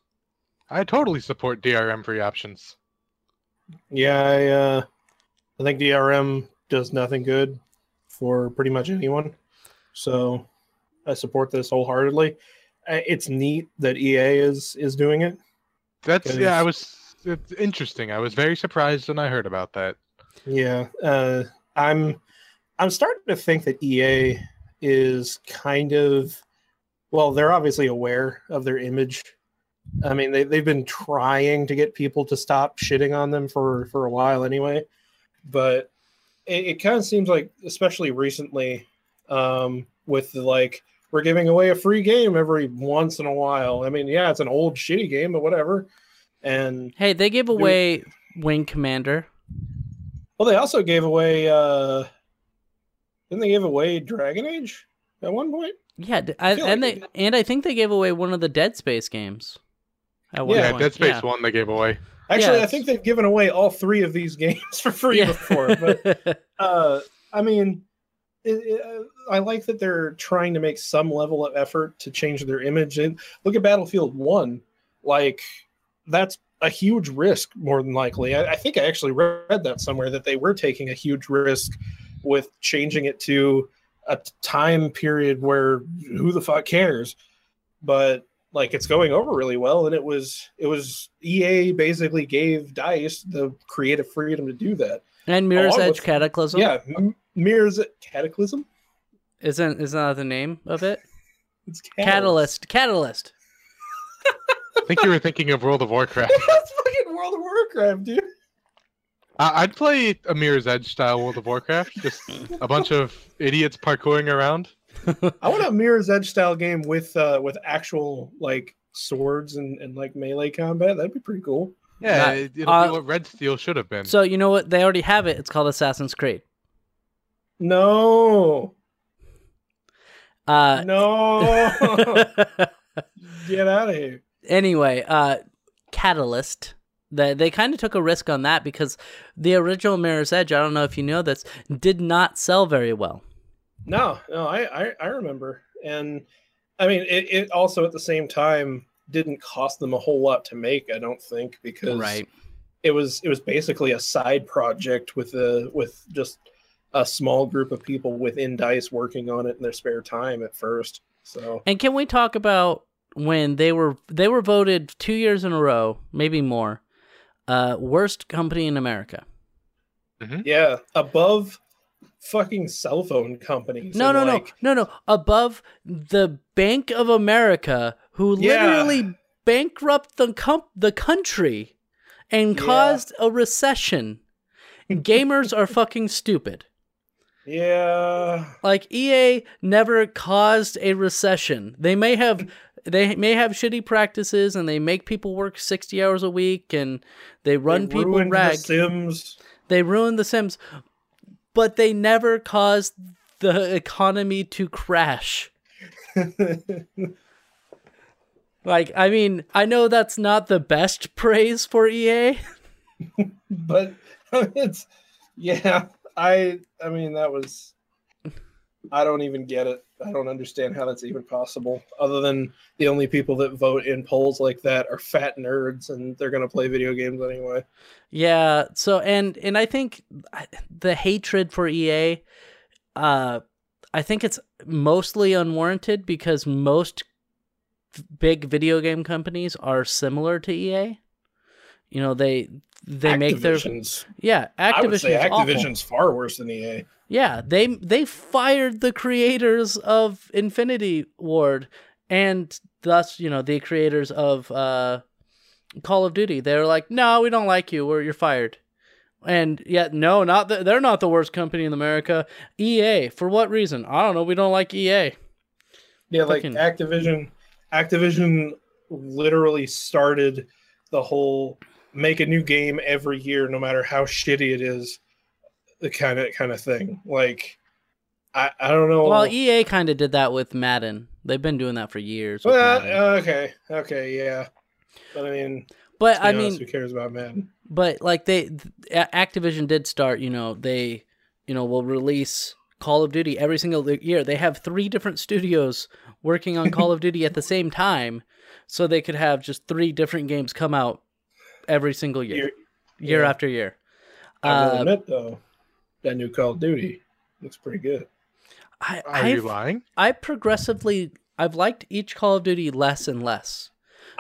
I totally support DRM free options. yeah i uh i think drm does nothing good for pretty much anyone so i support this wholeheartedly it's neat that ea is is doing it That's yeah. I was it's interesting. I was very surprised when I heard about that. Yeah, uh, I'm I'm starting to think that EA is kind of well, they're obviously aware of their image. I mean, they they've been trying to get people to stop shitting on them for for a while anyway, but it, it kind of seems like, especially recently, um, with the like we're giving away a free game every once in a while. I mean, yeah, it's an old shitty game, but whatever. And Hey, they gave away Wing Commander. well, they also gave away. uh Didn't they give away Dragon Age at one point? Yeah, d- I, feel and like they they- and I think they gave away one of the Dead Space games. At one Yeah, Yeah, point. Dead Space Yeah. One they gave away. Actually, I think they've given away all three of these games for free Yeah. before. But uh, I mean, it, it, uh, I like that they're trying to make some level of effort to change their image. And look at Battlefield One, like that's a huge risk, more than likely. I, I think I actually read that somewhere that they were taking a huge risk with changing it to a time period where who the fuck cares, but like it's going over really well and it was it was ea basically gave dice the creative freedom to do that and Mirror's Edge with- Cataclysm. yeah M- mirrors cataclysm Isn't isn't that the name of it? it's Catalyst. Catalyst. I think you were thinking of World of Warcraft. that's fucking world of warcraft dude I- I'd play a Mirror's Edge style World of Warcraft. Just a bunch of idiots parkouring around. i want a mirror's edge style game with uh with actual like swords and, and like melee combat that'd be pretty cool Yeah, Not- it, it'll uh, be what Red Steel should have been. So you know what? They already have it. It's called Assassin's Creed. no Uh, no get out of here anyway, uh, Catalyst. They, they kind of took a risk on that because the original Mirror's Edge, I don't know if you know this, did not sell very well. No, no, I, I, I remember, and I mean, it, it also at the same time didn't cost them a whole lot to make. I don't think because right. it was it was basically a side project with a with just a small group of people within Dice working on it in their spare time at first. So And can we talk about when they were they were voted two years in a row, maybe more, uh, worst company in America? yeah, above fucking cell phone companies. No, no, like, no, no, no. Above the Bank of America, who Yeah. literally bankrupt the com- the country and Yeah. caused a recession. Gamers are fucking stupid. Yeah, Like EA never caused a recession. They may have they may have shitty practices and they make people work 60 hours a week and they run they people ruined The. Sims. They ruin the Sims, but they never caused the economy to crash. Like, I mean, I know that's not the best praise for EA. but it's yeah i i mean that was i don't even get it i don't understand how that's even possible other than the only people that vote in polls like that are fat nerds and they're going to play video games anyway Yeah. So and and I think the hatred for EA, uh, I think it's mostly unwarranted because most big video game companies are similar to EA. You know they they make their Activision's- yeah i would say Activision is awful. activision's far worse than ea Yeah, they they fired the creators of Infinity Ward and thus, you know, the creators of uh Call of Duty. They're like, "No, we don't like you. We're you're fired." And yet, no, not the, they're not the worst company in America. EA, for what reason? I don't know. We don't like EA. yeah like Fucking- activision activision literally started the whole make a new game every year no matter how shitty it is the kind of kind of thing like i i don't know Well, EA kind of did that with Madden. They've been doing that for years. Well, Madden. okay, okay, yeah. But I mean, but I honest, mean, who cares about Madden? but like they activision did start you know they you know will release call of duty every single year they have three different studios working on call of duty at the same time so they could have just three different games come out every single year Year- year yeah. after year I will Uh, admit though, that new Call of Duty looks pretty good. I, Are you I've, lying? I progressively i've liked each call of duty less and less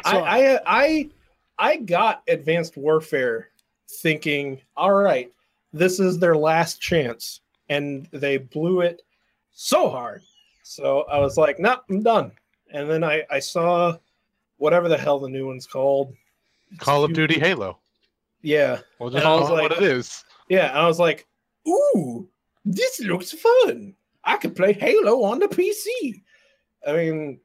So- I, I I I got Advanced Warfare thinking, all right, this is their last chance, and they blew it so hard. So I was like, nah, I'm done. And then I, I saw whatever the hell the new one's called. Call of Duty Halo. Yeah. We'll just call was it what it is. Yeah. I was like, ooh, this looks fun. I could play Halo on the PC. I mean,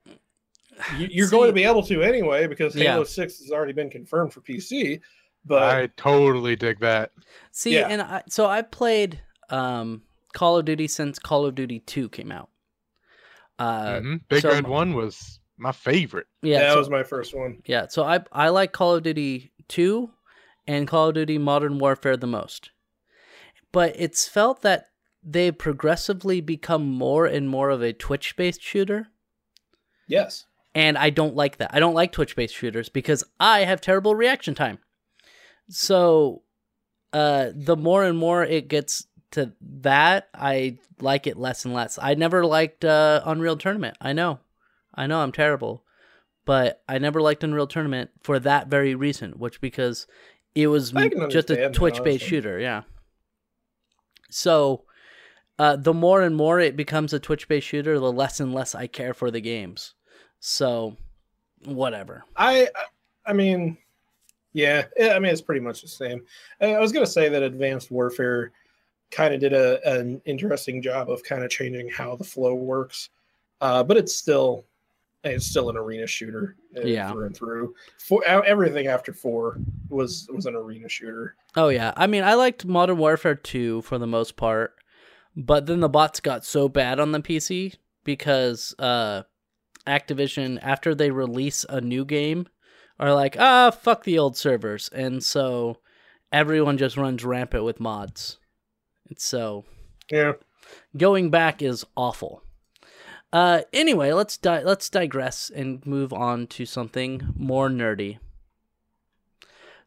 you- you're going to be able to anyway because Yeah. Halo 6 has already been confirmed for PC. But I totally dig that. See, Yeah. and I, so I played um, Call of Duty since Call of Duty 2 came out. Uh, Mhm. Big so- Red One was my favorite. yeah, that so, was my first one. yeah. So I I like Call of Duty 2 and Call of Duty Modern Warfare the most. But it's felt that they've progressively become more and more of a Twitch-based shooter. Yes. and I don't like that. I don't like Twitch based shooters because I have terrible reaction time. So, uh, the more and more it gets to that, I like it less and less. I never liked uh, Unreal Tournament. I know, I know, I'm terrible, but I never liked Unreal Tournament for that very reason, which because it was just a Twitch based shooter. Yeah. So, uh, the more and more it becomes a Twitch based shooter, the less and less I care for the games. So, whatever. I I- mean, yeah, I mean it's pretty much the same. I I was gonna say that Advanced Warfare kind of did a an interesting job of kind of changing how the flow works, uh, but it's still it's still an arena shooter uh, Yeah. through and through. For everything after four was was an arena shooter. Oh yeah, I mean, I liked Modern Warfare 2 for the most part, but then the bots got so bad on the PC because uh, Activision, after they release a new game, are like, ah, fuck the old servers, and so everyone just runs rampant with mods. And so Yeah, going back is awful. Uh, anyway, let's di- let's digress and move on to something more nerdy.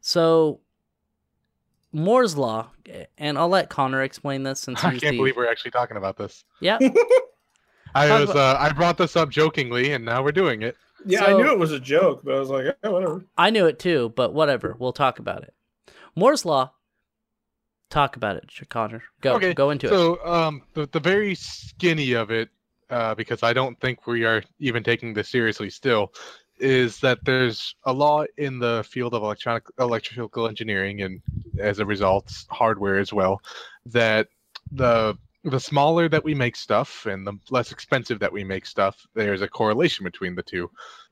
So, Moore's law, and I'll let Connor explain this since I can't the believe we're actually talking about this. yeah. I Talk was about- uh, I brought this up jokingly, and now we're doing it. yeah, I knew it was a joke, but I was like, oh, whatever. I knew it too, but whatever. We'll talk about it. Moore's law. Talk about it, Connor. Go Okay, go into it. So, um, the the very skinny of it, uh, because I don't think we are even taking this seriously still, is that there's a law in the field of electronic electrical engineering, and as a result, hardware as well, that the the smaller that we make stuff and the less expensive that we make stuff, there's a correlation between the two.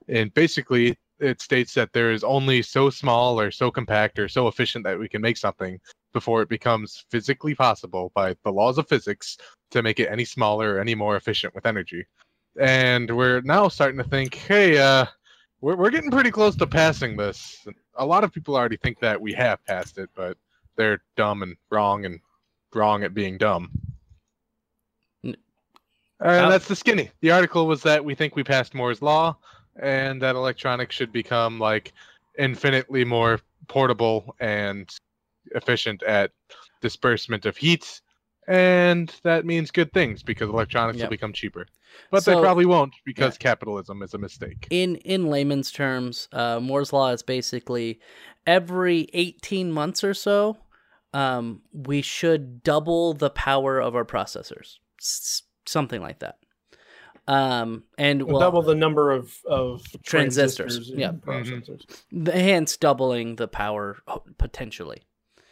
And basically, it states that there is only so small or so compact or so efficient that we can make something before it becomes physically possible by the laws of physics to make it any smaller or any more efficient with energy. And we're now starting to think, hey, uh, we're, we're getting pretty close to passing this. A lot of people already think that we have passed it, but they're dumb and wrong and wrong at being dumb. N- And that's the skinny. The article was that we think we passed Moore's law, and that electronics should become like infinitely more portable and efficient at disbursement of heat, and that means good things because electronics Yep. will become cheaper. But So- they probably won't because capitalism is a mistake. in in layman's terms, uh, Moore's law is basically every eighteen months or so, um, we should double the power of our processors, S- something like that. Um, and well, Double the number of of Transistors, and yeah. processors. the- hence doubling the power potentially.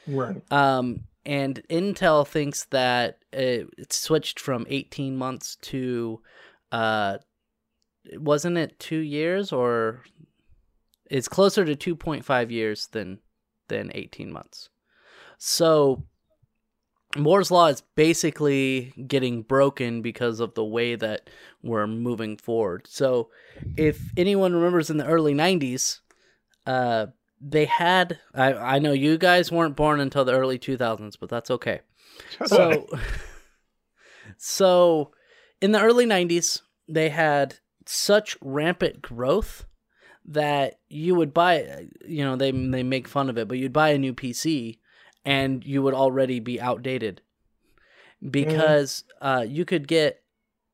Right. Um, and Intel thinks that it, it switched from 18 months to, uh, wasn't it two years or it's closer to 2.5 years than than 18 months. So Moore's law is basically getting broken because of the way that we're moving forward. So if anyone remembers in the early 90s, uh, they had I, I know you guys weren't born until the early 2000s, but that's okay. So so in the early 90s, they had such rampant growth that you would buy you know they they make fun of it, but you'd buy a new PC and you would already be outdated because uh, you could get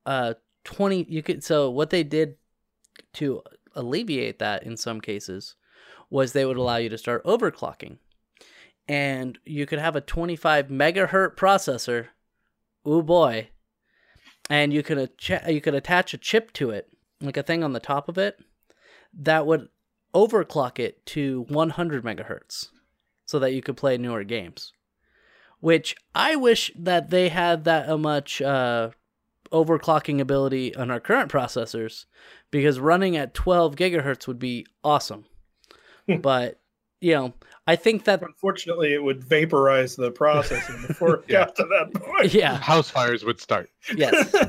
uh 20 you could so what they did to alleviate that in some cases was they would allow you to start overclocking. And you could have a 25 megahertz processor. Ooh boy. And you could ach- you could attach a chip to it, like a thing on the top of it that would overclock it to 100 megahertz so that you could play newer games. Which I wish that they had that uh, much uh, overclocking ability on our current processors because running at 12 gigahertz would be awesome. But, you know, I think that, Unfortunately, it would vaporize the processor before it Yeah. got to that point. yeah, House fires would start. yes.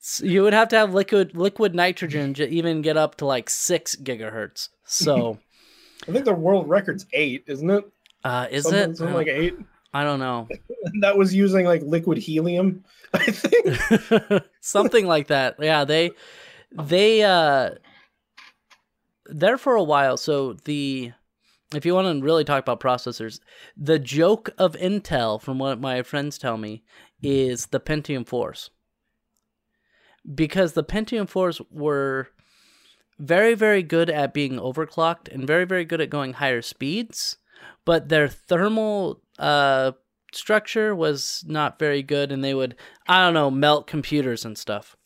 S- you would have to have liquid liquid nitrogen to even get up to like 6 gigahertz. So, I think the world record's eight, isn't it? uh, is something, it? something like eight? I don't know. That was using like liquid helium, I think. something like that yeah they they uh there for a while so the if you want to really talk about processors the joke of intel from what my friends tell me is the pentium 4s because the pentium 4s were very very good at being overclocked and very very good at going higher speeds but their thermal uh structure was not very good and they would i don't know melt computers and stuff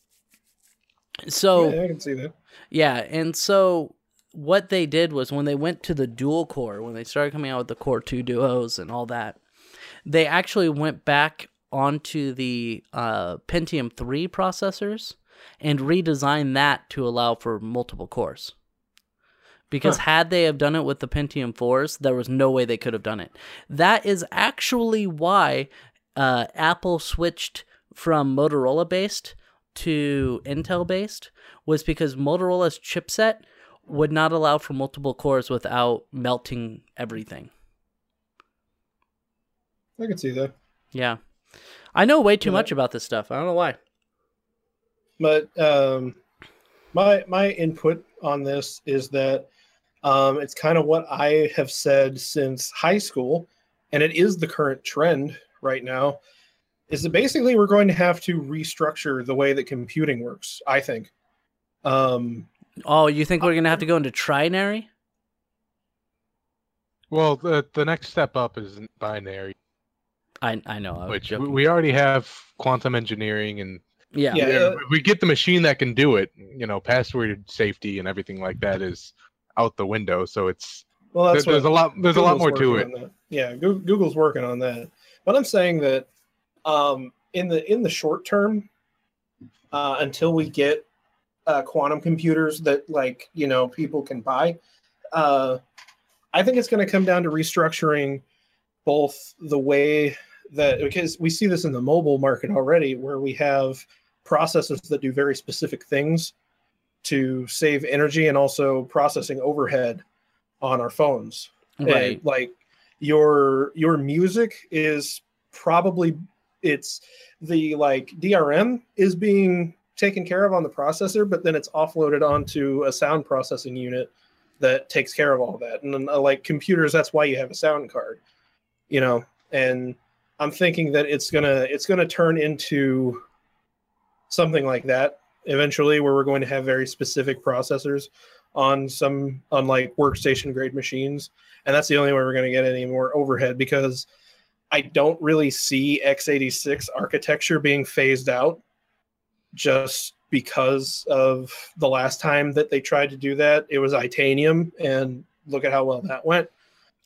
so yeah, I can see that. yeah, and so what they did was when they went to the dual core, when they started coming out with the Core 2 Duos and all that, they actually went back onto the uh, Pentium 3 processors and redesigned that to allow for multiple cores. Because had they have done it with the Pentium 4s, there was no way they could have done it. That is actually why uh, Apple switched from Motorola based to Intel based was because Motorola's chipset would not allow for multiple cores without melting everything. I can see that. Yeah. I know way too Yeah. much about this stuff. I don't know why. But um, my my input on this is that um, it's kind of what I have said since high school, and it is the current trend right now. Is that basically we're going to have to restructure the way that computing works? I think. Um, Oh, you think we're going to have to go into trinary? Well, the the next step up is binary, I I know. I which we, joking. we already have quantum engineering, and yeah. Yeah. yeah, we get the machine that can do it. You know, password safety and everything like that is out the window. So it's well, there- there's a lot there's a lot more to it. working on that. Yeah, Google's working on that. But I'm saying that um, in the in the short term, uh, until we get uh, quantum computers that like you know people can buy, uh, I think it's going to come down to restructuring both the way that because we see this in the mobile market already, where we have processors that do very specific things to save energy and also processing overhead on our phones Right. and, like your your music is probably it's the like DRM is being taken care of on the processor, but then it's offloaded onto a sound processing unit that takes care of all that. And uh, like computers, that's why you have a sound card, you know. And I'm thinking that it's gonna it's gonna turn into something like that eventually, where we're going to have very specific processors on some on like workstation grade machines and that's the only way we're going to get any more overhead because I don't really see x86 architecture being phased out just because of the last time that they tried to do that. It was Itanium, and look at how well that went.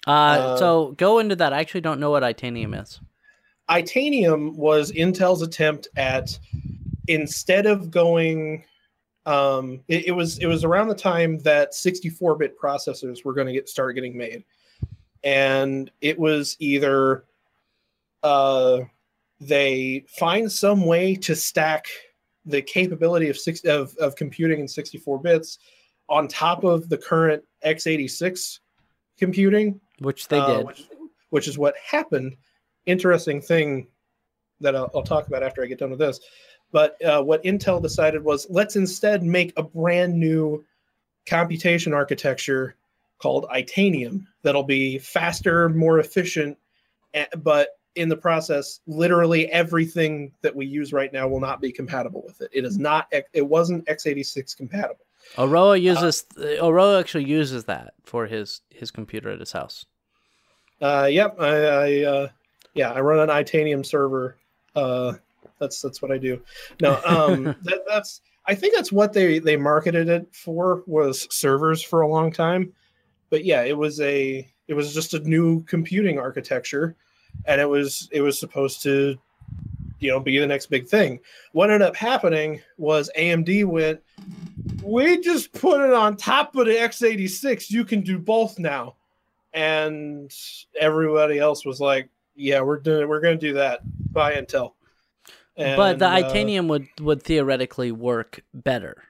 Uh, Uh, so go into that. I actually don't know what Itanium is. Itanium was Intel's attempt at instead of going um it, it was it was around the time that 64-bit processors were going to get start getting made and it was either uh they find some way to stack the capability of six of, of computing in 64 bits on top of the current x86 computing Which they uh, did. which, which is what happened. Interesting thing that I'll, I'll talk about after I get done with this. But uh, what Intel decided was let's instead make a brand new computation architecture called Itanium that'll be faster, more efficient, but in the process, literally everything that we use right now will not be compatible with it. It is not. It wasn't x86 compatible. Aroah uses Aroah actually uses that for his his computer at his house. Uh, yep, I, I uh, yeah, I run an Itanium server. Uh, that's that's what I do. No, um, that, that's I think that's what they they marketed it for was servers for a long time. But yeah, it was a it was just a new computing architecture, and it was it was supposed to, you know, be the next big thing. What ended up happening was AMD went, we just put it on top of the x86. You can do both now, and everybody else was like, yeah, we're doing we're going to do that. Buy Intel. but the And, uh, Itanium would would theoretically work better.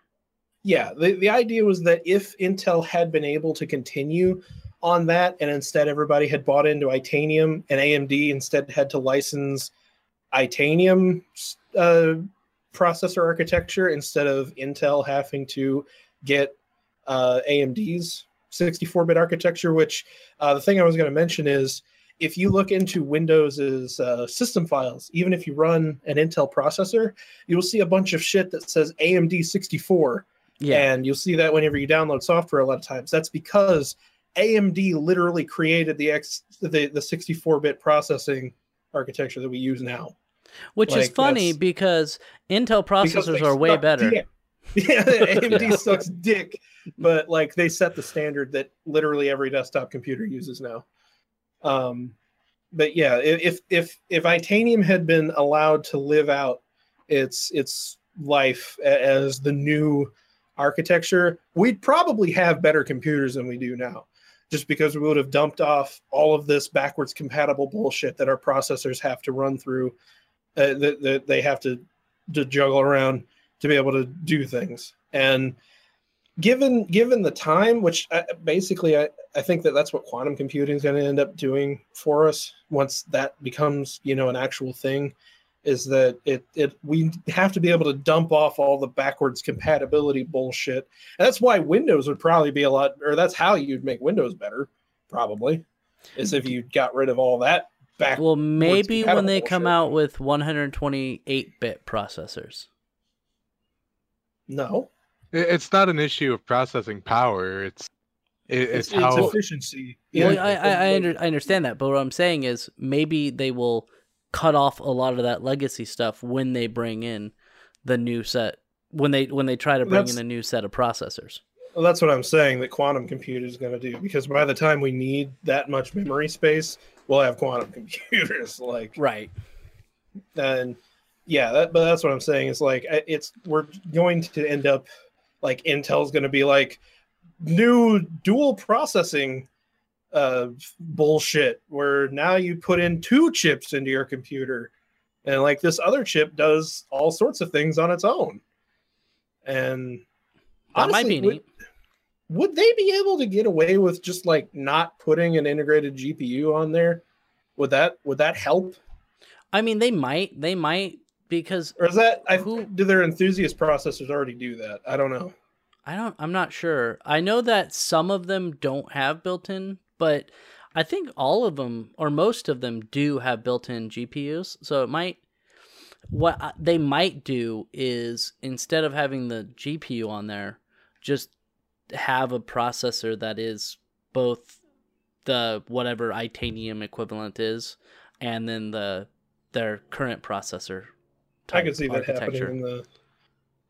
yeah the, the idea was that if intel had been able to continue on that and instead everybody had bought into itanium and amd instead had to license itanium uh, processor architecture instead of intel having to get uh, amd's 64-bit architecture which uh, the thing i was going to mention is if you look into windows's uh, system files even if you run an intel processor you'll see a bunch of shit that says amd 64 Yeah. and you'll see that whenever you download software a lot of times. That's because AMD literally created the X the, the 64-bit processing architecture that we use now. Which is funny because Intel processors they are way better. dick. Yeah, AMD sucks dick, but like they set the standard that literally every desktop computer uses now. Um, but yeah, if if if Itanium had been allowed to live out its its life as the new architecture, we'd probably have better computers than we do now. Just because we would have dumped off all of this backwards compatible bullshit that our processors have to run through, uh, that, that they have to to juggle around to be able to do things. And given given the time, which I, basically I, I think that that's what quantum computing is going to end up doing for us once that becomes you know an actual thing, is that it it we have to be able to dump off all the backwards compatibility bullshit. And that's why Windows would probably be a lot, or that's how you'd make Windows better, probably, is if you got rid of all that back. Well, maybe when compatible they come out with 128-bit processors. no, it's not an issue of processing power. It's it, it's, it's, it's how efficiency. well, Yeah, I, I, I, under, I understand that, but what I'm saying is maybe they will cut off a lot of that legacy stuff when they bring in the new set when they when they try to bring That's- in a new set of processors. Well, that's what I'm saying that quantum compute is going to do because by the time we need that much memory space, we'll have quantum computers. Like, Right. and yeah, that, but that's what I'm saying is like it's we're going to end up like Intel's going to be like new dual processing uh bullshit where now you put in two chips into your computer and like this other chip does all sorts of things on its own and That might honestly, be would- neat. would they be able to get away with just like not putting an integrated GPU on there? Would that would that help? I mean, they might. They might because Or is that I Who- do their enthusiast processors already do that? I don't know. I don't. I'm not sure. I know that some of them don't have built-in, but I think all of them or most of them do have built-in GPUs. So it might. What they might do is instead of having the GPU on there, just have a processor that is both the whatever Itanium equivalent is, and then the their current processor. I could see that happening in the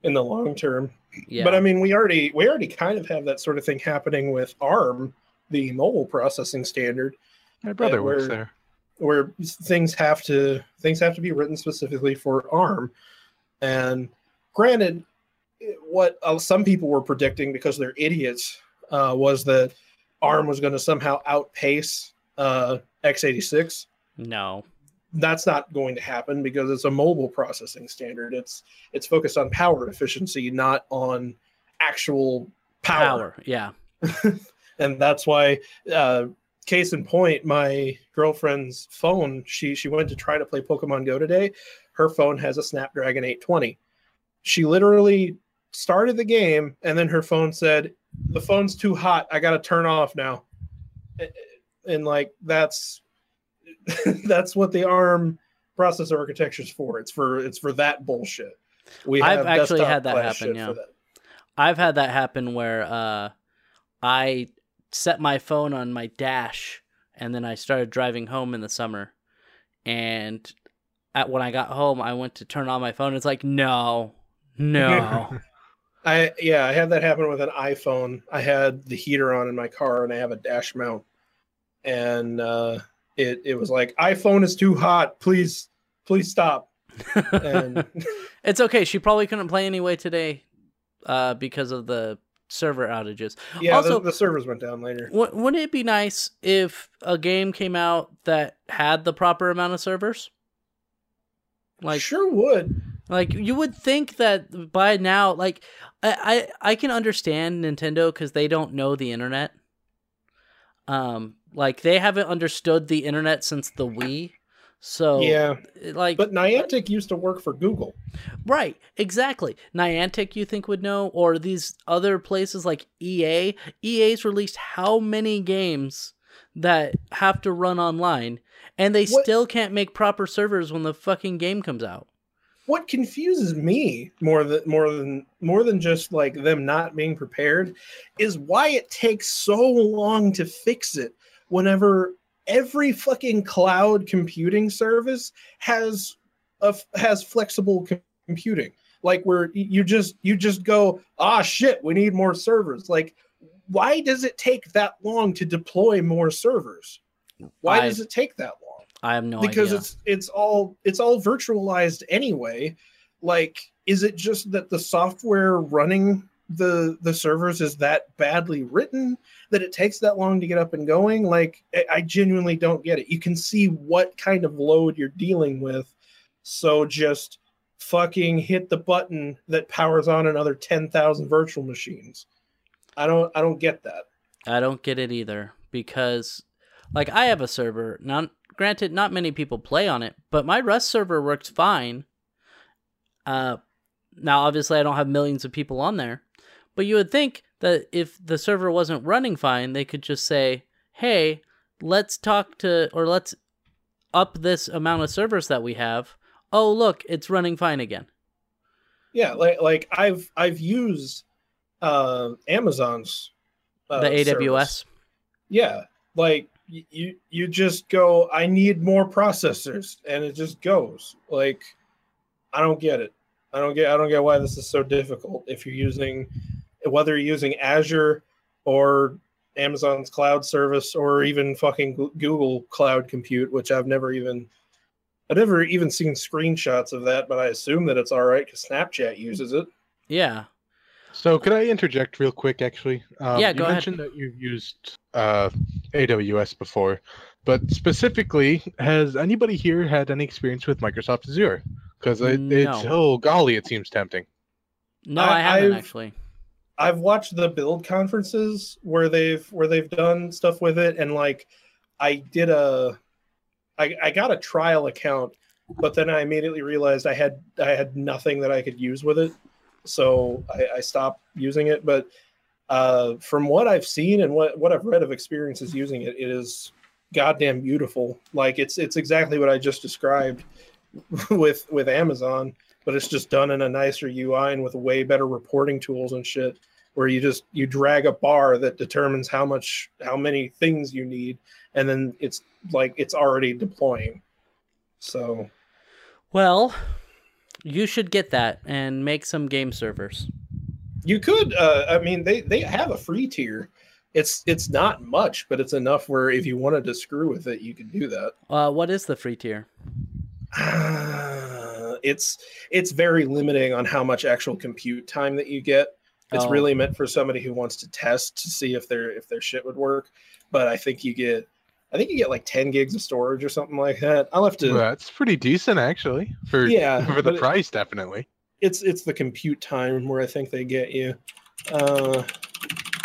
in the long term. Yeah. But I mean, we already we already kind of have that sort of thing happening with ARM, the mobile processing standard, my brother works there. where things have to things have to be written specifically for ARM. And granted, what uh, some people were predicting because they're idiots uh, was that ARM was going to somehow outpace uh, x86. no. That's not going to happen because it's a mobile processing standard. It's it's focused on power efficiency, not on actual power Power. Yeah. and that's why uh case in point my girlfriend's phone she she went to try to play pokemon go today. Her phone has a snapdragon 820 she literally started the game and then her phone said the phone's too hot. I gotta turn off now. And like that's that's what the arm processor architecture is for. It's for it's for that bullshit. We I've actually had that happen, yeah. that. I've had that happen where uh, I set my phone on my dash and then I started driving home in the summer. And at, when I got home, I went to turn on my phone. It's like, no, no. I yeah, I had that happen with an iPhone. I had the heater on in my car, and I have a dash mount, and uh, it it was like iPhone is too hot. Please, please stop. And it's okay. She probably couldn't play anyway today uh, because of the server outages. yeah, Also- the, the servers went down later. Wou- Wouldn't it be nice if a game came out that had the proper amount of servers? Like, sure would. like you would think that by now, like, I I, I can understand Nintendo because they don't know the internet. Um, like they haven't understood the internet since the Wii. So yeah, eh, like, but Niantic used to work for Google. Right, exactly. Niantic, you think would know, or these other places like EA. EA's released how many games that have to run online, and they What- still can't make proper servers when the fucking game comes out. what confuses me more than more than more than just like them not being prepared is why it takes so long to fix it whenever every fucking cloud computing service has a, has flexible computing. Like where you just you just go ah shit we need more servers. Like why does it take that long to deploy more servers? Why I- does it take that long? I have no because idea. it's it's all it's all virtualized anyway. Like is it just that the software running the the servers is that badly written that it takes that long to get up and going? Like I- genuinely don't get it. You can see what kind of load you're dealing with. So just fucking hit the button that powers on another 10,000 virtual machines. I don't i don't get that. I don't get it either because, like, I have a server. Now, granted, not many people play on it, but my Rust server works fine. Uh, now, obviously, I don't have millions of people on there, but you would think that if the server wasn't running fine, they could just say, "Hey, let's talk to or let's up this amount of servers that we have." Oh, look, it's running fine again. yeah like like i've i've used uh amazon's uh, the AWS. service. Yeah, like y- you you just go. I need more processors, and it just goes. Like I don't get it. I don't get. I don't get why this is so difficult. If you're using, whether you're using Azure or Amazon's cloud service or even fucking Google Cloud Compute, which I've never even. I've never even seen screenshots of that, but I assume that it's all right because Snapchat uses it. Yeah. So, could I interject real quick? Actually, um, Yeah, you go ahead. mentioned that you've used uh, AWS before, but specifically, has anybody here had any experience with Microsoft Azure? Because it, it's oh golly, it seems tempting. No, I- I, haven't I've- actually. I've watched the build conferences where they've where they've done stuff with it, and like I did a, I, I got a trial account, but then I immediately realized I had I had nothing that I could use with it, so I, I stopped using it. But uh, from what I've seen and what what I've read of experiences using it, it is goddamn beautiful. Like it's it's exactly what I just described with with Amazon but it's just done in a nicer UI and with way better reporting tools and shit. Where you just you drag a bar that determines how much how many things you need, and then it's like it's already deploying. So Well, you should get that and make some game servers. you could, uh, I mean, they they have a free tier. It's it's not much, but it's enough where if you wanted to screw with it, you could do that. Uh, what is the free tier? it's it's very limiting on how much actual compute time that you get. It's Oh. really meant for somebody who wants to test to see if their if their shit would work. But I think you get I think you get like 10 gigs of storage or something like that. I'll have to That's pretty decent, actually, for Yeah, for the but it- price, definitely. it's it's the compute time where I think they get you. Uh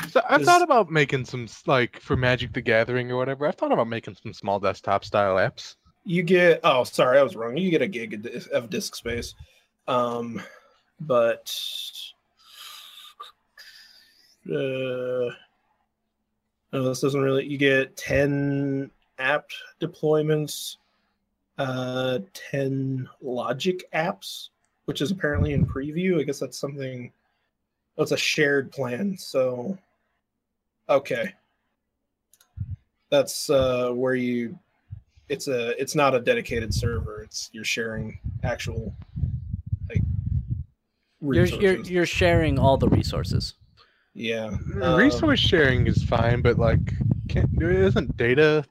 So I've is- thought about making some like for Magic the Gathering or whatever. I've thought about making some small desktop style apps. You get oh sorry, I was wrong. You get a gig of disk space. Um but uh no, this doesn't really you get 10 app deployments, uh 10 logic apps, which is apparently in preview. I guess that's something Oh, it's a shared plan. So, okay, that's uh, where you. It's a. It's not a dedicated server. It's you're sharing actual like You're, you're you're sharing all the resources. yeah. Uh, Resource sharing is fine, but like, can't isn't data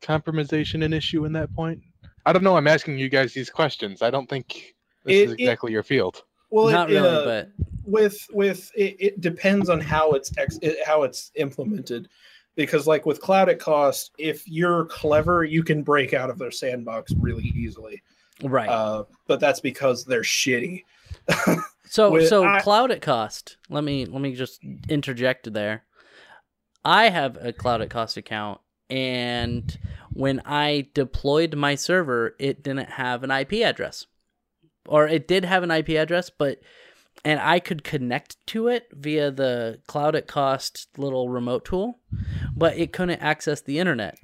compromisation an issue in that point? I don't know. I'm asking you guys these questions. I don't think this It- is it- exactly your field. Well, Not it, really, uh, but with with it, it depends on how it's ex- it, how it's implemented because like with cloud at cost if you're clever you can break out of their sandbox really easily right. uh, but that's because they're shitty So With- so I- cloud at cost. Let me let me just interject there. I have a cloud at cost account and when I deployed my server, it didn't have an IP address. Or it did have an IP address, but and I could connect to it via the cloud at cost little remote tool, but it couldn't access the internet.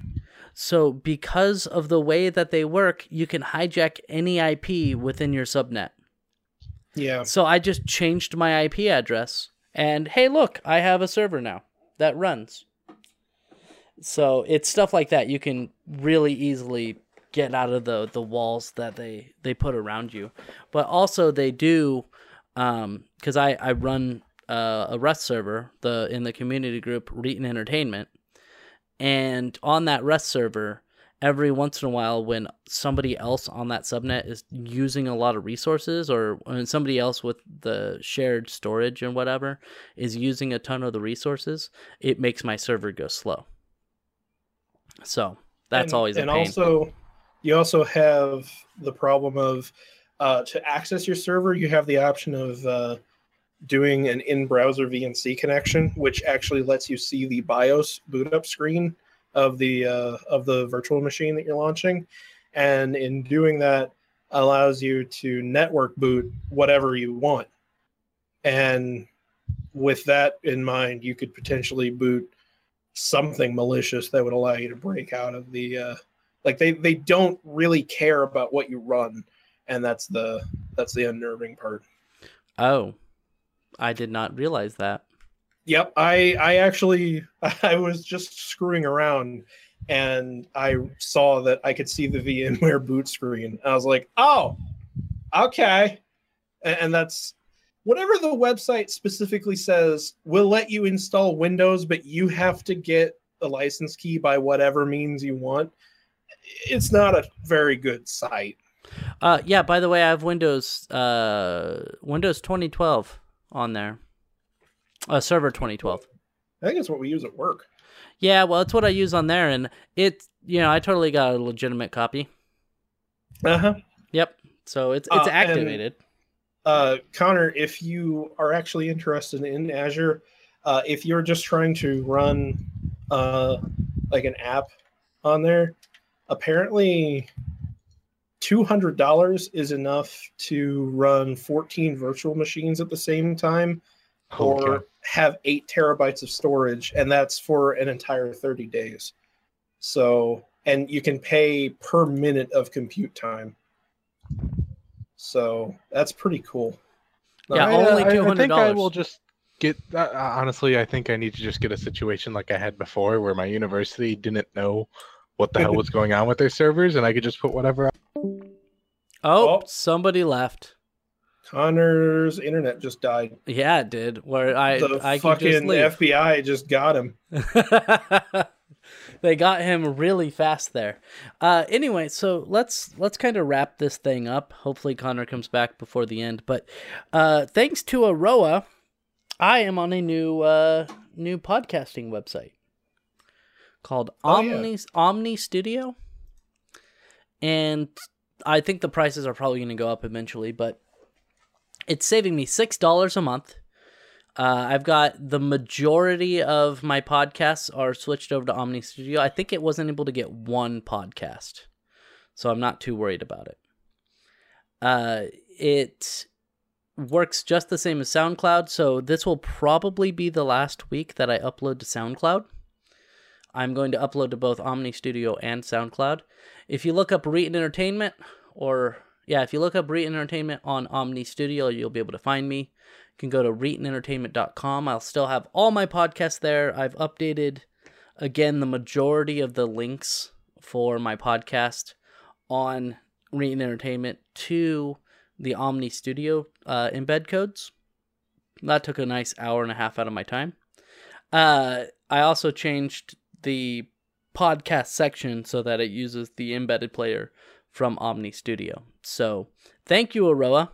So because of the way that they work, you can hijack any IP within your subnet. yeah So I just changed my IP address, and hey, look, I have a server now that runs. So it's stuff like that you can really easily get out of the the walls that they they put around you. But also they do, because I I run uh, a Rust server the in the community group Reetin Entertainment, and on that Rust server. Every once in a while, when somebody else on that subnet is using a lot of resources, or when somebody else with the shared storage and whatever is using a ton of the resources, it makes my server go slow. So that's and, always a and also you also have the problem of uh, to access your server you have the option of uh, doing an in-browser vnc connection which actually lets you see the bios boot up screen of the uh, of the virtual machine that you're launching. And in doing that allows you to network boot whatever you want. And with that in mind you could potentially boot something malicious that would allow you to break out of the uh like they they don't really care about what you run and that's the that's the unnerving part. Oh, I did not realize that. yep i i actually i was just screwing around and i saw that i could see the vmware boot screen. I was like oh okay. And, and that's whatever the website specifically says will let you install windows but you have to get a license key by whatever means you want. It's not a very good site Uh, yeah. By the way, I have Windows uh Windows 2012 on there. Uh, server 2012. i think it's what we use at work Yeah, well, it's what I use on there, and it you know I totally got a legitimate copy. uh-huh Yep. So it's Uh, it's and- activated. uh, Connor, if you are actually interested in Azure, uh, if you're just trying to run uh, like an app on there, apparently two hundred dollars is enough to run fourteen virtual machines at the same time, or Okay. have eight terabytes of storage, and that's for an entire thirty days. So, and you can pay per minute of compute time. So that's pretty cool. Yeah, I, only uh, I- I think I will just get. Uh, honestly, I think I need to just get a situation like I had before, where my university didn't know what the hell was going on with their servers, and I could just put whatever. Oh, Oh. somebody left. Connor's internet just died. Yeah, it did. Where I the I can just fucking leave. FBI just got him. they got him really fast there. Uh, anyway, so let's let's kind of wrap this thing up. Hopefully, Connor comes back before the end. But uh, thanks to Aroah, I am on a new uh, new podcasting website called Oh, yeah. Omny Omny Studio, and I think the prices are probably going to go up eventually, but it's saving me six dollars a month. Uh, I've got the majority of my podcasts are switched over to Omny Studio. I think it wasn't able to get one podcast, so I'm not too worried about it. Uh, it works just the same as SoundCloud, so this will probably be the last week that I upload to SoundCloud. I'm going to upload to both Omny Studio and SoundCloud. If you look up Reetin Entertainment or yeah, if you look up Reetin Entertainment on Omny Studio, you'll be able to find me. You can go to reetinentertainment.com. I'll still have all my podcasts there. I've updated again the majority of the links for my podcast on Reetin Entertainment to the Omny Studio uh, embed codes. That took a nice hour and a half out of my time. Uh, I also changed the podcast section so that it uses the embedded player from Omny Studio. So thank you, Aroah.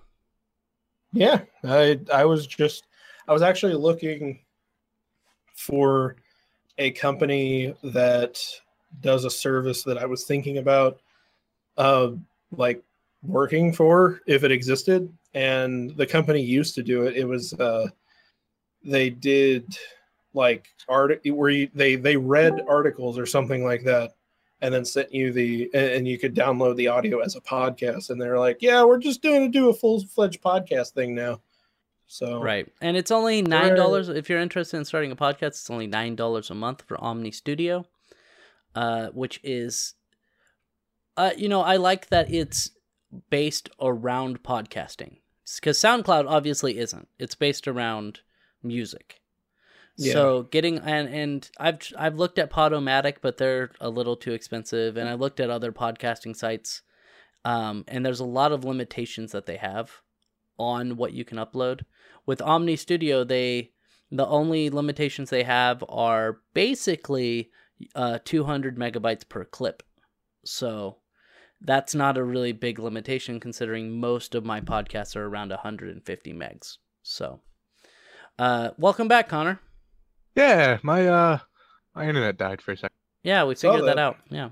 Yeah, I I was just I was actually looking for a company that does a service that I was thinking about uh like working for if it existed and the company used to do it it was uh they did like art where you, they they read articles or something like that and then sent you the and you could download the audio as a podcast and they're like yeah we're just doing to do a full-fledged podcast thing now so Right. And it's only nine dollars if you're interested in starting a podcast, it's only nine dollars a month for Omny Studio. Uh, which is uh, you know, I like that it's based around podcasting. Because SoundCloud obviously isn't. It's based around music. Yeah. So getting and and I've I've looked at Podomatic, but they're a little too expensive. And I looked at other podcasting sites, um, and there's a lot of limitations that they have on what you can upload. With Omny Studio, they the only limitations they have are basically uh, 200 megabytes per clip. So that's not a really big limitation considering most of my podcasts are around 150 megs. So, uh, welcome back, Connor. Yeah, my uh, my internet died for a second. Yeah, we figured that that. out. Yeah.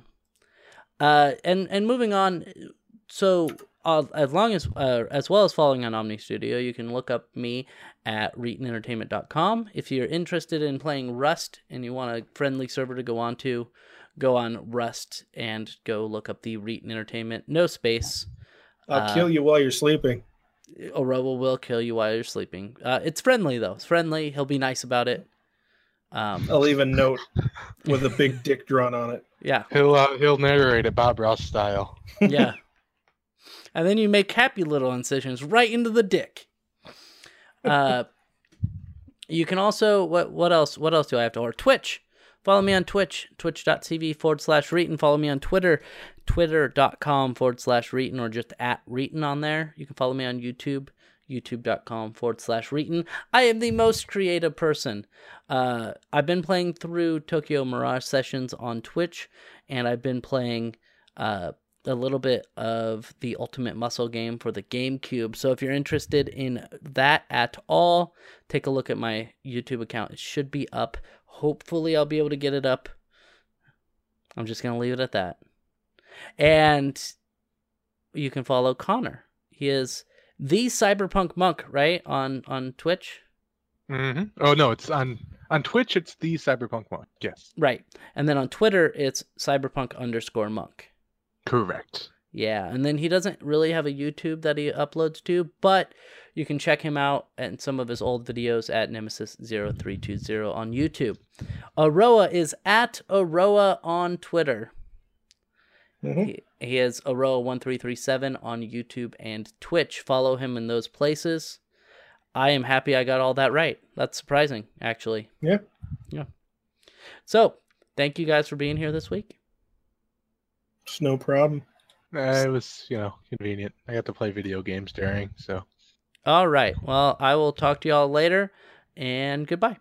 Uh, and and moving on, so uh, as long as uh, as well as following on Omny Studio, you can look up me at reetinentertainment.com. If you're interested in playing Rust and you want a friendly server to go on to, go on Rust and go look up the Reetin Entertainment. No space. i'll Uh, kill you while you're sleeping Orobo will kill you while you're sleeping. Uh, it's friendly though. It's friendly. He'll be nice about it. Um, i'll leave a note with a big dick drawn on it yeah. He'll uh, he'll narrate it Bob Ross style. yeah. And then you make happy little incisions right into the dick. Uh, you can also what what else? What else do I have to order? Twitch. Follow me on Twitch, twitch.tv forward slash Reetin. Follow me on Twitter, twitter.com forward slash Reetin, or just at Reetin on there. You can follow me on YouTube, youtube.com forward slash Reetin. I am the most creative person. Uh, I've been playing through Tokyo Mirage sessions on Twitch, and I've been playing uh, a little bit of the Ultimate Muscle game for the GameCube. So if you're interested in that at all, take a look at my YouTube account. It should be up. Hopefully, I'll be able to get it up. I'm just going to leave it at that. And you can follow Connor. He is the Cyberpunk Monk, right? On on Twitch. hmm Oh no, it's on on Twitch. It's the Cyberpunk monk Yes, Right. And then on Twitter, it's cyberpunk underscore monk. correct. Yeah, and then he doesn't really have a YouTube that he uploads to, but you can check him out and some of his old videos at Nemesis0320 on YouTube. Aroah is at Aroah on Twitter. Mhm. He, he is Aroa1337 on YouTube and Twitch. Follow him in those places. I am happy I got all that right. That's surprising, actually. Yeah. Yeah. So, thank you guys for being here this week. It's no problem. Uh, it was you know convenient. I got to play video games during, so All right. Well, I will talk to y'all later and goodbye.